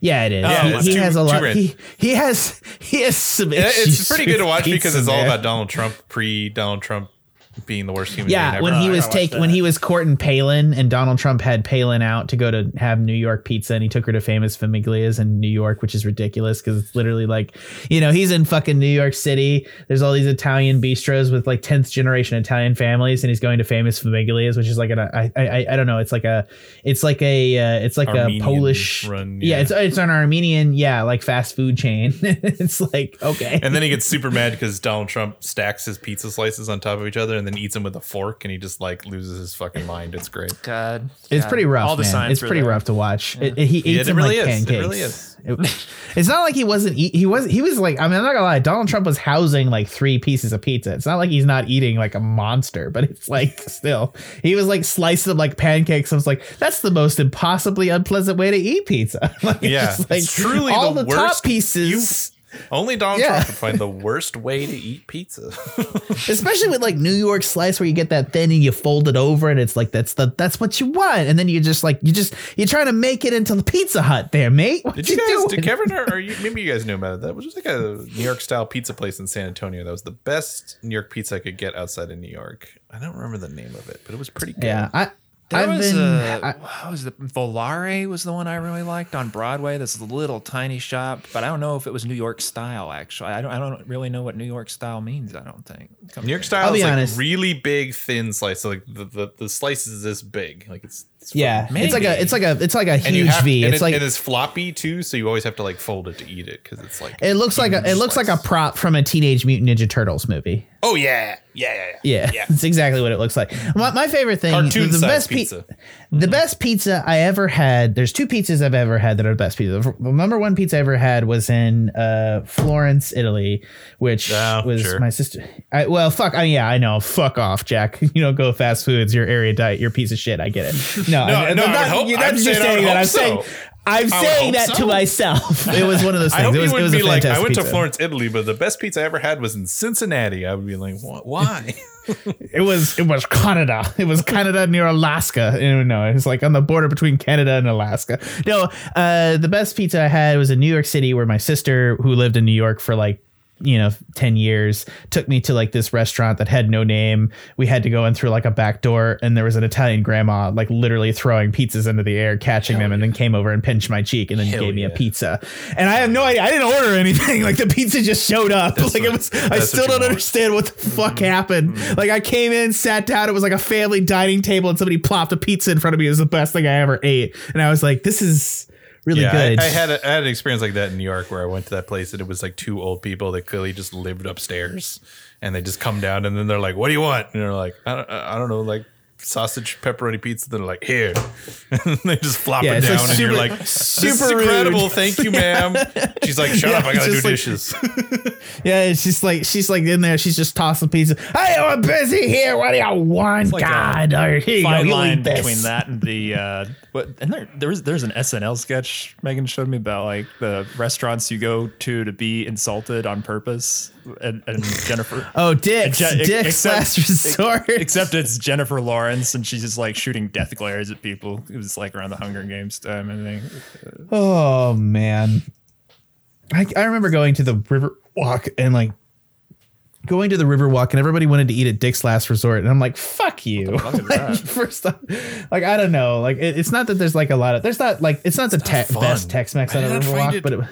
Yeah, it is. Oh, he he has a lot. He he has he has some. It's pretty good to watch because it's all about Donald Trump pre Donald Trump being the worst human being Yeah, ever. when he was take when he was courting Palin and Donald Trump had Palin out to go to have New York pizza and he took her to famous Famiglia's in New York, which is ridiculous because it's literally like, you know, he's in fucking New York City. There's all these Italian bistros with like tenth generation Italian families, and he's going to famous Famiglia's, which is like an I I I don't know, it's like a it's like a uh, it's like Armenian a Polish run, yeah. yeah. it's it's an Armenian yeah like fast food chain. <laughs> it's like okay, and then he gets super mad because Donald Trump stacks his pizza slices on top of each other and then eats them with a fork, and he just like loses his fucking mind. It's great. <laughs> God, It's God. pretty rough, All the man. signs It's pretty there. rough to watch. It, it- he Yeah, eats it them really like is. It pancakes. really is. It- <laughs> it's not like he wasn't. Eat, he was. He was like. I mean, I'm not gonna lie. Donald Trump was housing like three pieces of pizza. It's not like he's not eating like a monster, but it's like <laughs> still. He was like slicing them like pancakes. I was like, that's the most impossibly unpleasant way to eat pizza. like, Yeah, just, like it's truly all the the, top worst- pieces. Only Donald Yeah. Trump could find the worst way to eat pizza. <laughs> especially with like New York slice where you get that thin and you fold it over and it's like that's the that's what you want and then you just like you just you're trying to make it into the Pizza Hut there, mate. What Did you guys? doing? Did Kevin or, or <laughs> you, maybe you guys knew about it? That was just like a New York style pizza place in San Antonio. That was the best New York pizza I could get outside of New York. I don't remember the name of it, but it was pretty good. Yeah, I There I've was been a, I- what was the Volare was the one I really liked on Broadway. This little tiny shop, but I don't know if it was New York style. Actually, I don't. I don't really know what New York style means. I don't think. New York style I'll is like honest. really big, thin slice. So like the, the, the slice is this big. Like it's, it's yeah, fucking it's like a it's like a it's like a and huge have, V. And It's it, like it is floppy too, so you always have to like fold it to eat it because it's like it looks like a it huge looks like a prop from a Teenage Mutant Ninja Turtles movie. Oh yeah, yeah, yeah, Yeah, yeah. that's <laughs> exactly what it looks like. My, my favorite thing, Cartoon the size best pi- pizza. the best pizza I ever had. There's two pizzas I've ever had that are the best pizza. The number one pizza I ever had was in uh, Florence, Italy, which Oh, was sure. my sister. I, well, fuck. I, yeah, I know. Fuck off, Jack. <laughs> You don't go fast foods. Your area diet. You're piece of shit. I get it. No, <laughs> No, I- no, I would not- hope- you're I'm not saying just saying that. I'm so. saying. I'm saying hope that to myself. <laughs> It was one of those I things. hope It was, you it was wouldn't a be like, I fantastic went to pizza. Florence, Italy, but the best pizza I ever had was in Cincinnati. I would be like, what? <laughs> Why? It was it was Canada. It was Canada near Alaska. You know, it was like on the border between Canada and Alaska. No, uh, the best pizza I had was in New York City, where my sister, who lived in New York for like you know 10 years took me to like this restaurant that had no name. We had to go in through like a back door and there was an italian grandma like literally throwing pizzas into the air catching them and then came over and pinched my cheek and then Hell gave me a pizza. And i have no idea i didn't order anything. <laughs> Like the pizza just showed up. Like it was i still don't want. understand what the fuck happened. Like i came in sat down it was like a family dining table and somebody plopped a pizza in front of me. It was the best thing i ever ate. And i was like this is really yeah, good I, I had a, I had an experience like that in New York where I went to that place and it was like two old people that clearly just lived upstairs, and they just come down, and then they're like, "What do you want?" And they're like, "I don't, I don't know, like." Sausage pepperoni pizza. They're like here, <laughs> and they just flop Yeah, it down, like and you're super- like, "This is super rude. incredible, thank you, <laughs> ma'am." She's like, "Shut Yeah, up, I gotta do like- dishes." <laughs> Yeah, it's just like she's like in there. She's just tossing pizza. Hey, I'm busy here. What do you want? like God, all right, here you go. Fine You line this. between that and the uh, what? And there, there was there's an SNL sketch Megan showed me about like the restaurants you go to to be insulted on purpose, and, and Jennifer. <laughs> Oh, Dick's, Je- Dick's except- last resort. Except it's Jennifer Lawrence, and she's just like shooting death glares at people. It was like around the Hunger Games time, I think. Oh man, I I remember going to the river walk and like going to the river walk and everybody wanted to eat at Dick's Last Resort and I'm like, fuck you. fuck <laughs> Like. First off, like I don't know, like it, it's not that there's like a lot of there's not like it's not the te- best Tex-Mex out of did river walk, it- but it, was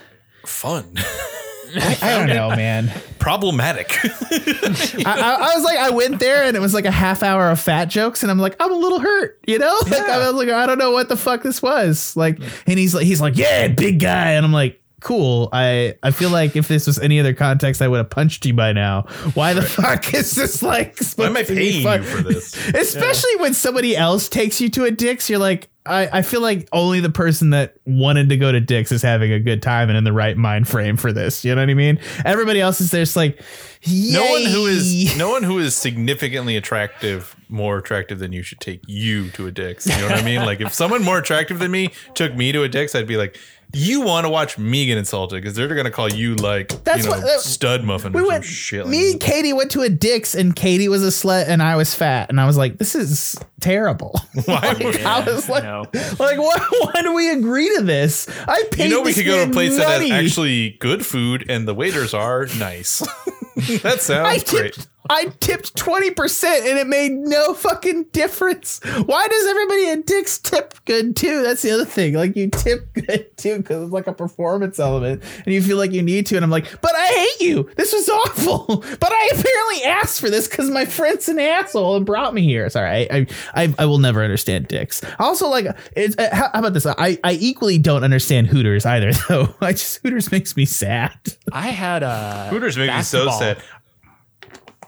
Fun, <laughs> I, I don't know, man. problematic. <laughs> I, I, I was like, I went there and it was like a half hour of fat jokes, and I'm like, I'm a little hurt, you know? Like I was like, I don't know what the fuck this was. Like, and he's like, he's like, yeah, big guy, and I'm like, cool. I I feel like if this was any other context, I would have punched you by now. Why the fuck is this like? Why am I supposed to be paying you for this? <laughs> Especially when somebody else takes you to a Dick's, you're like, I, I feel like only the person that wanted to go to Dick's is having a good time and in the right mind frame for this. You know what I mean? Everybody else is just like, No one who is no one who is significantly attractive, more attractive than you, should take you to a Dick's. You know what I mean? Like if someone more attractive than me took me to a Dick's, I'd be like, "You want to watch me get insulted because they're gonna call you like That's you know what- uh, stud muffin we or some went. shit." like me that. and Katie went to a Dick's, and Katie was a slut, and I was fat, and I was like, "This is terrible." <laughs> Why would- I was like, no. like, why, why do we agree to this? I paid. you know we this could go to a man place that has actually good food and the waiters are nice. <laughs> that sounds I great. Tipped. I tipped twenty percent, and it made no fucking difference. Why does everybody at Dick's tip good too? That's the other thing. Like you tip <laughs> good too because it's like a performance element, and you feel like you need to. And I'm like, but I hate you. This was awful. <laughs> But I apparently asked for this because my friend's an asshole and brought me here. Sorry, I I, I, I will never understand Dick's. Also, like, it's, uh, how, how about this? I I equally don't understand Hooters either. <laughs> Though I just Hooters makes me sad. I had a Hooters make me so basketball- sad.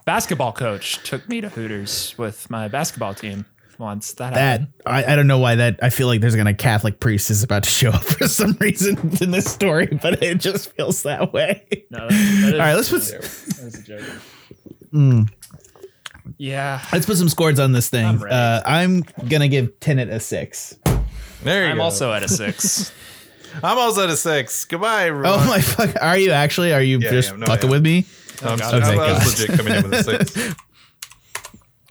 Basketball coach took me to Hooters with my basketball team once. That, that happened. I, I don't know why that I feel like there's gonna Catholic priest is about to show up <laughs> for some reason in this story, but it just feels that way. No, that- that is- <laughs> All right, let's put That's a joke. Mm. Yeah, let's put some scores on this thing. I'm uh, I'm gonna give Tenet a six. There you I'm go. also at a six. <laughs> I'm also at a six. Goodbye, oh everyone. Oh my fuck! Are you actually? Are you Yeah, just yeah, no, fucking yeah. with me? I'm, oh, God. I'm, Okay, I God. was legit coming in with a six. <laughs>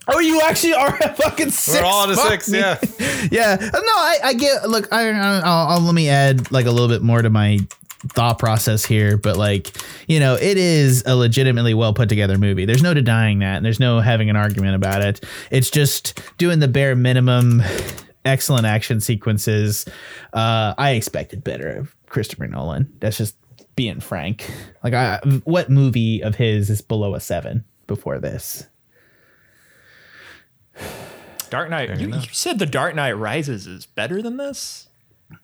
Oh, you actually are a fucking six. We're all at a Fuck six, me. yeah. <laughs> yeah. No, I, I get. Look, I, I'll, I'll let me add like a little bit more to my thought process here, but like you know, it is a legitimately well put together movie. There's no denying that, and there's no having an argument about it. It's just doing the bare minimum. Excellent action sequences. Uh, I expected better of Christopher Nolan. That's just being frank. Like, I what movie of his is below a seven before this? Dark Knight. You, you said the Dark Knight Rises is better than this.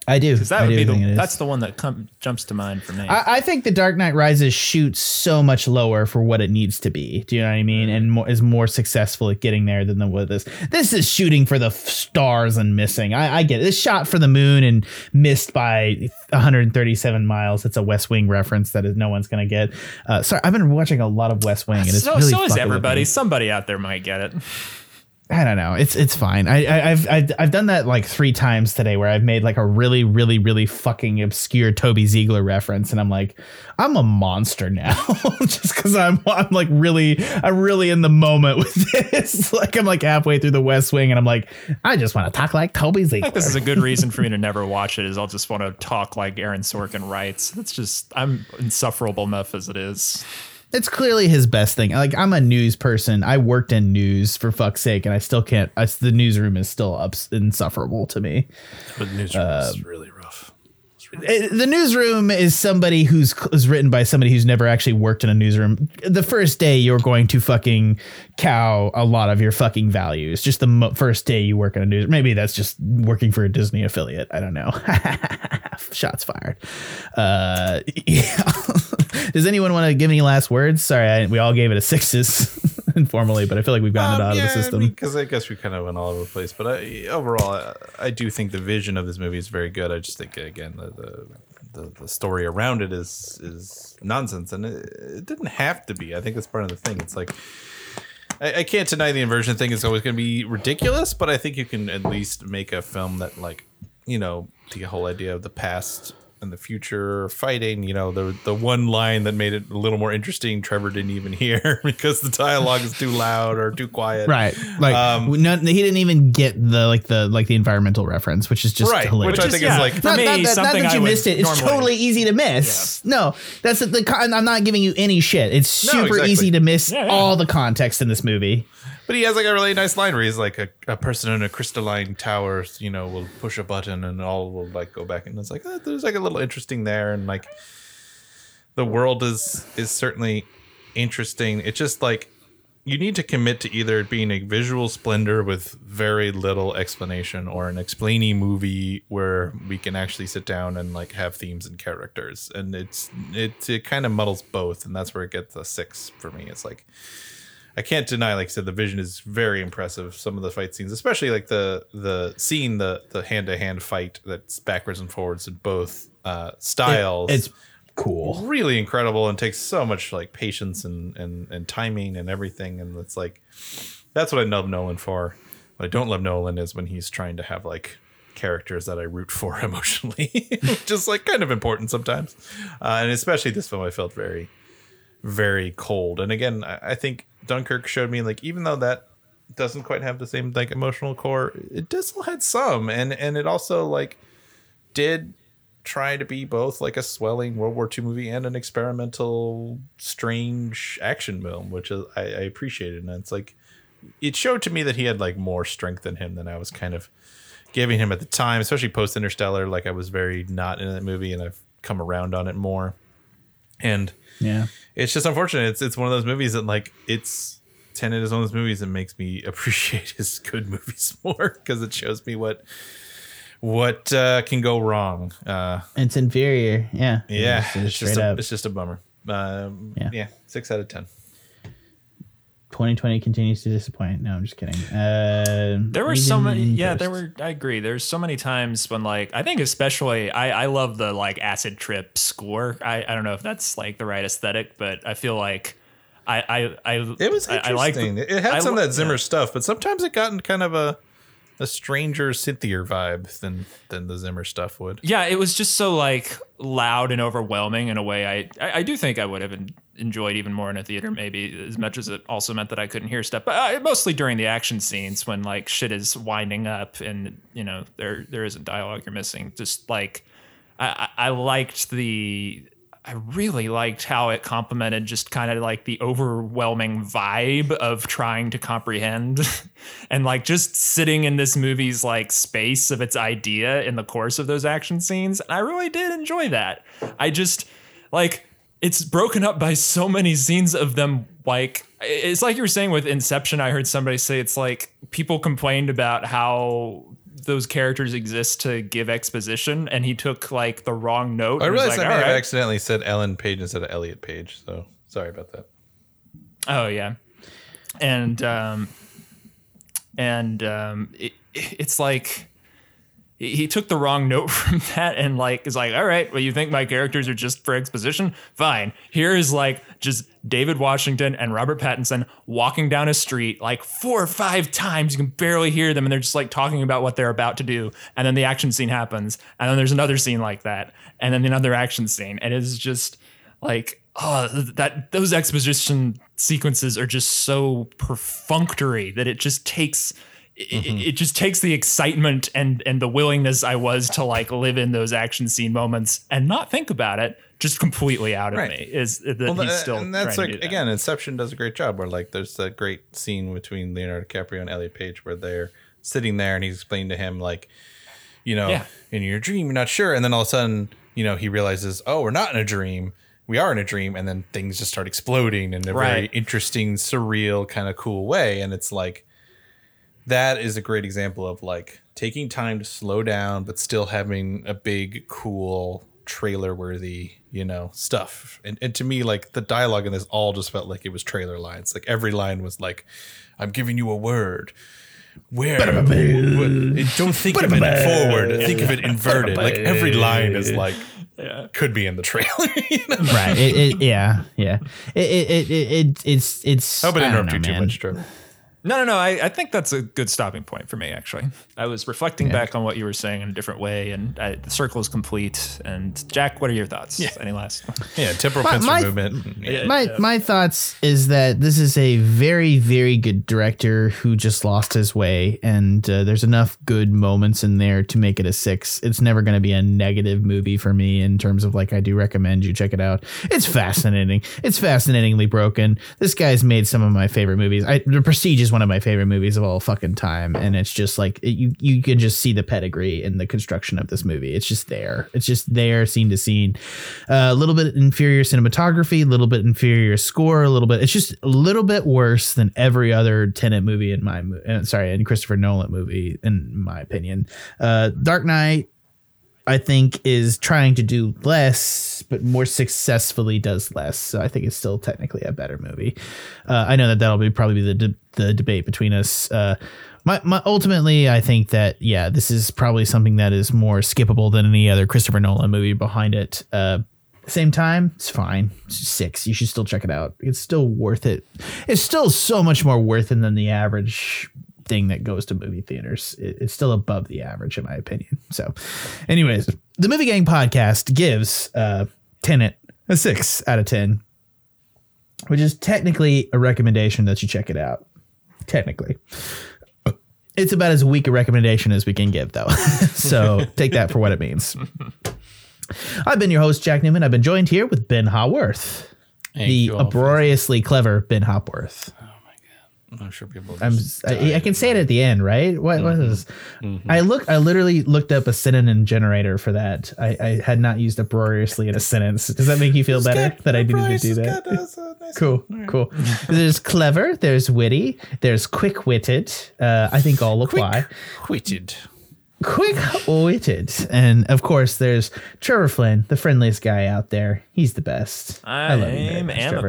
I do. Because that I would be the that's the one that com- jumps to mind for me. I, I think The Dark Knight Rises shoots so much lower for what it needs to be. Do you know what I mean? And more, is more successful at getting there than the what this. This is shooting for the f- stars and missing. I, I get it. This shot for the moon and missed by 137 miles. It's a West Wing reference that is no one's gonna get. Uh, sorry, I've been watching a lot of West Wing, and it's so really so is everybody. Somebody out there might get it. I don't know. It's it's fine. I, I I've, I've I've done that like three times today, where I've made like a really really really fucking obscure Toby Ziegler reference, and I'm like, I'm a monster now, <laughs> just because I'm I'm like really I'm really in the moment with this. <laughs> like I'm like halfway through the West Wing, and I'm like, I just want to talk like Toby I Ziegler. think this is a good reason for me to <laughs> never watch it. Is I'll just want to talk like Aaron Sorkin writes. It's just I'm insufferable enough as it is. It's clearly his best thing. Like I'm a news person. I worked in news for fuck's sake, and I still can't. I, the newsroom is still ups, insufferable to me. But the newsroom is really rough. Uh, the newsroom is somebody who's is written by somebody who's never actually worked in a newsroom. The first day you're going to fucking cow a lot of your fucking values. Just the mo- first day you work in a news. Maybe that's just working for a Disney affiliate. I don't know. <laughs> Shots fired. Uh, <laughs> yeah. Does anyone want to give any last words? Sorry, I, we all gave it a sixes <laughs> informally, but I feel like we've gotten it out of the um, system. Because I guess we kind of went all over the place. But I, overall, I, I do think the vision of this movie is very good. I just think again the the, the, the story around it is is nonsense, and it, it didn't have to be. I think that's part of the thing. It's like. I, I can't deny the inversion thing is always going to be ridiculous, but I think you can at least make a film that, like, you know, the whole idea of the past and the future fighting. You know, the the one line that made it a little more interesting, Trevor didn't even <laughs> hear because the dialogue is too loud or too quiet. Right, like Um, no, he didn't even get the like the like the environmental reference, which is just Right, hilarious. which I think yeah, is like for not, me, not that, not that you would missed it. It's normally- totally easy to miss. No, that's the, the I'm not giving you any shit. It's No, super exactly. easy to miss Yeah, yeah. all the context in this movie. But he has like a really nice line where he's like a, a person in a crystalline tower, you know, will push a button and all will like go back and it's like eh, there's like a little interesting there and like the world is is certainly interesting. It's just like you need to commit to either being a visual splendor with very little explanation or an explainy movie where we can actually sit down and like have themes and characters. And it's it, it kind of muddles both and that's where it gets a six for me. It's like I can't deny, like I said, the vision is very impressive. Some of the fight scenes, especially like the the scene, the the hand to hand fight that's backwards and forwards in both uh, styles. It's cool. really incredible and takes so much like patience and and and timing and everything. And it's like that's what I love Nolan for. What I don't love Nolan is when he's trying to have like characters that I root for <laughs> emotionally, just like kind of important sometimes. Uh, and especially this film, I felt very very cold. And again, I, I think Dunkirk showed me like even though that doesn't quite have the same like emotional core, it does still had some, and and it also like did try to be both like a swelling World War II movie and an experimental, strange action film, which is, I, I appreciated. And it's like it showed to me that he had like more strength in him than I was kind of giving him at the time, especially post Interstellar. Like I was very not in that movie, and I've come around on it more. And Yeah. it's just unfortunate. It's it's one of those movies that like it's Tenet is one of those movies that makes me <laughs> appreciate his good movies <laughs> more because it shows me what what uh, can go wrong. Uh, It's inferior. Yeah. yeah, It's it's just just a, up. it's just a bummer. Um, Yeah. yeah. six out of ten. 2020 continues to disappoint. No, I'm just kidding. Uh, There were so many. Yeah, first. there were. I agree. There's so many times when, like, I think especially, I I love the like acid trip score. I I don't know if that's like the right aesthetic, but I feel like I I I It was interesting. I like it had I some li- of that Zimmer stuff, but sometimes it got in kind of a a stranger, synthier vibe than than the Zimmer stuff would. Yeah, it was just so like loud and overwhelming in a way I I, I do think I would have en- enjoyed even more in a theater maybe as much as it also meant that I couldn't hear stuff. But uh, mostly during the action scenes when like shit is winding up and you know there there isn't dialogue you're missing. Just like I I I liked the I really liked how it complemented just kind of like the overwhelming vibe of trying to comprehend <laughs> and like just sitting in this movie's like space of its idea in the course of those action scenes. And I really did enjoy that. I just like it's broken up by so many scenes of them like it's like you were saying with Inception. I heard somebody say it's like people complained about how those characters exist to give exposition, and he took like the wrong note. I realized like, I have accidentally said Ellen Page instead of Elliot Page, so sorry about that. Oh yeah, and um, and um, it, it's like he took the wrong note <laughs> from that, and like is like, all right, well, you think my characters are just for exposition? Fine. Here is like just David Washington and Robert Pattinson walking down a street like four or five times. You can barely hear them, and they're just like talking about what they're about to do, and then the action scene happens, and then there's another scene like that, and then another action scene, and it's just like oh that those exposition sequences are just so perfunctory that it just takes it, mm-hmm. it just takes the excitement and and the willingness I was to like live in those action scene moments and not think about it just completely out of Right. me is uh, that Well, he's uh, still and that's like that. again, Inception does a great job where like there's a great scene between Leonardo DiCaprio and Elliot Page where they're sitting there and he's explaining to him like, you know, Yeah. in your dream you're not sure, and then all of a sudden, you know, he realizes, oh, we're not in a dream. We are in a dream, and then things just start exploding in a very interesting, surreal, kind of cool way. And it's like that is a great example of like taking time to slow down, but still having a big, cool trailer worthy, you know, stuff. And and to me, like the dialogue in this all just felt like it was trailer lines. Like every line was like, "I'm giving you a word." Where don't think of it forward, think of it inverted. Like every line is like could be in the trailer. <laughs> you know? right. It, it, yeah. Yeah. It, it, it, it, it's, it's, I hope I didn't interrupt you too man. much, Trevor. No, no, no. I, I think that's a good stopping point for me, actually. I was reflecting back on what you were saying in a different way, and I, the circle is complete. And Jack, what are your thoughts? Yeah. Any last? <laughs> Yeah, temporal My- pincer my- movement. Yeah. my my thoughts is that this is a very very good director who just lost his way and uh, there's enough good moments in there to make it a 6 it's never going to be a negative movie for me in terms of like I do recommend you check it out it's fascinating it's fascinatingly broken this guy's made some of my favorite movies I, The Prestige is one of my favorite movies of all fucking time and it's just like it, you you can just see the pedigree in the construction of this movie it's just there it's just there scene to scene uh, a little bit inferior cinematography, a little bit inferior score, a little bit. It's just a little bit worse than every other Tenet movie in my uh, sorry, and Christopher Nolan movie in my opinion. Uh, Dark Knight, I think, is trying to do less, but more successfully does less. So I think it's still technically a better movie. Uh, I know that that'll be probably the de- the debate between us. Uh, my, my ultimately, I think that yeah, this is probably something that is more skippable than any other Christopher Nolan movie behind it. Uh, same time, it's fine. It's six. You should still check it out. It's still worth it. It's still so much more worth it than the average thing that goes to movie theaters. It- it's still above the average, in my opinion. So, anyways, the Movie Gang podcast gives uh, Tenet a six out of 10, which is technically a recommendation that you check it out. Technically. It's about as weak a recommendation as we can give, though. <laughs> so take that for what it means. I've been your host, Jack Newman. I've been joined here with Ben Hopworth, the you all for- uproariously clever Ben Hopworth. I'm sure people. I'm, I, I can say it at the end, right? What, what is? I look. I literally looked up a synonym generator for that. I, I had not used uproariously in a sentence. Does that make you feel better that I didn't do that? <laughs> Cool, cool. There's clever. There's witty. There's quick-witted. Uh, I think all apply. Quitted. Quick-witted, and of course, there's Trevor Flynn, the friendliest guy out there. He's the best. I'm love you very much, Trevor.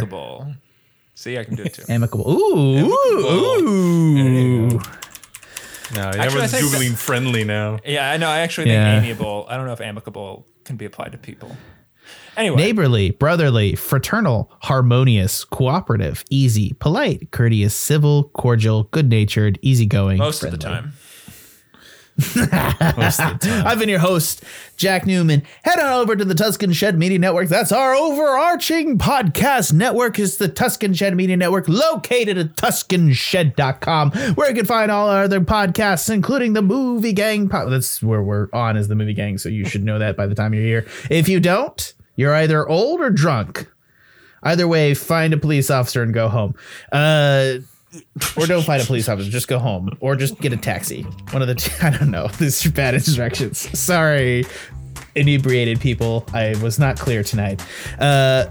Amicable. See, I can do it too. Amicable. Ooh, ooh, ooh. No, I everyone's think that- googling friendly now. yeah, I know. I actually Yeah. think amiable. I don't know if amicable can be applied to people. Anyway, Neighborly, brotherly, fraternal, harmonious, cooperative, easy, polite, courteous, civil, cordial, good natured, easygoing. most of the time. I've been your host, Jack Newman. Head on over to the Tuscan Shed Media Network. That's our overarching podcast network. Is the Tuscan Shed Media Network located at TuscanShed.com, where you can find all our other podcasts, including the Movie Gang. Po- That's where we're on as the Movie Gang, so you should know that by the time you're here. If you don't, you're either old or drunk. Either way, find a police officer and go home. Uh, or don't find a police officer. Just go home, or just get a taxi. One of the. <laughs> I don't know. These are bad instructions. Sorry, inebriated people. I was not clear tonight. Uh,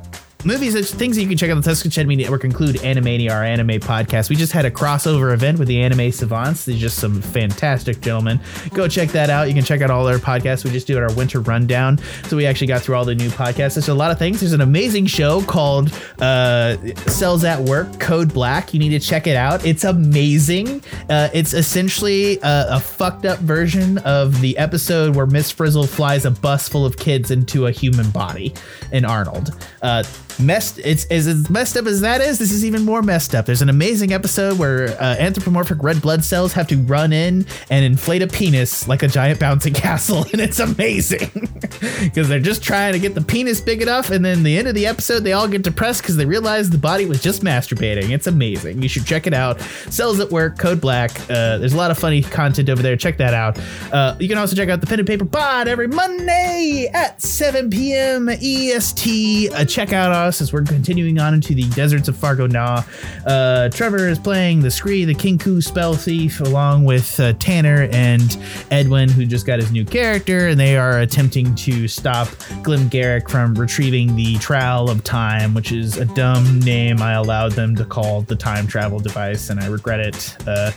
movies, things that you can check out the Tuscan Media Network include Animania, our anime podcast. We just had a crossover event with the Anime Savants. These are just some fantastic gentlemen. Go check that out. You can check out all their podcasts. We just do our winter rundown. So we actually got through all the new podcasts. There's a lot of things. There's an amazing show called uh, Cells at Work, Code Black. You need to check it out. It's amazing. Uh, it's essentially a, a fucked up version of the episode where Miss Frizzle flies a bus full of kids into a human body in Arnold. Uh, messed it's as messed up as that is? This is even more messed up. There's an amazing episode where uh, anthropomorphic red blood cells have to run in and inflate a penis like a giant bouncing <laughs> castle and it's amazing. <laughs> Because they're just trying to get the penis big enough and then the end of the episode they all get depressed because they realize the body was just masturbating. It's amazing. You should check it out. Cells at work code black. Uh, there's a lot of funny content over there. Check that out. Uh, you can also check out the pen and paper pod every monday at 7 p.m est uh, check out Nah since we're continuing on into the deserts of Fargo Nah. Uh, Trevor is playing the Scree, the Kinku spell thief, along with uh, Tanner and Edwin, who just got his new character, and they are attempting to stop Glim Garrick from retrieving the Trowel of Time, which is a dumb name I allowed them to call the time travel device, and I regret it. Uh,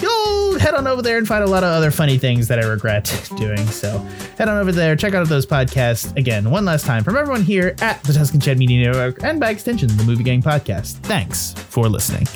you'll head on over there and find a lot of other funny things that I regret doing. So head on over there, check out those podcasts again one last time from everyone here at the Tuscan Shed Media Network, and by extension, the Movie Gang Podcast. Thanks for listening.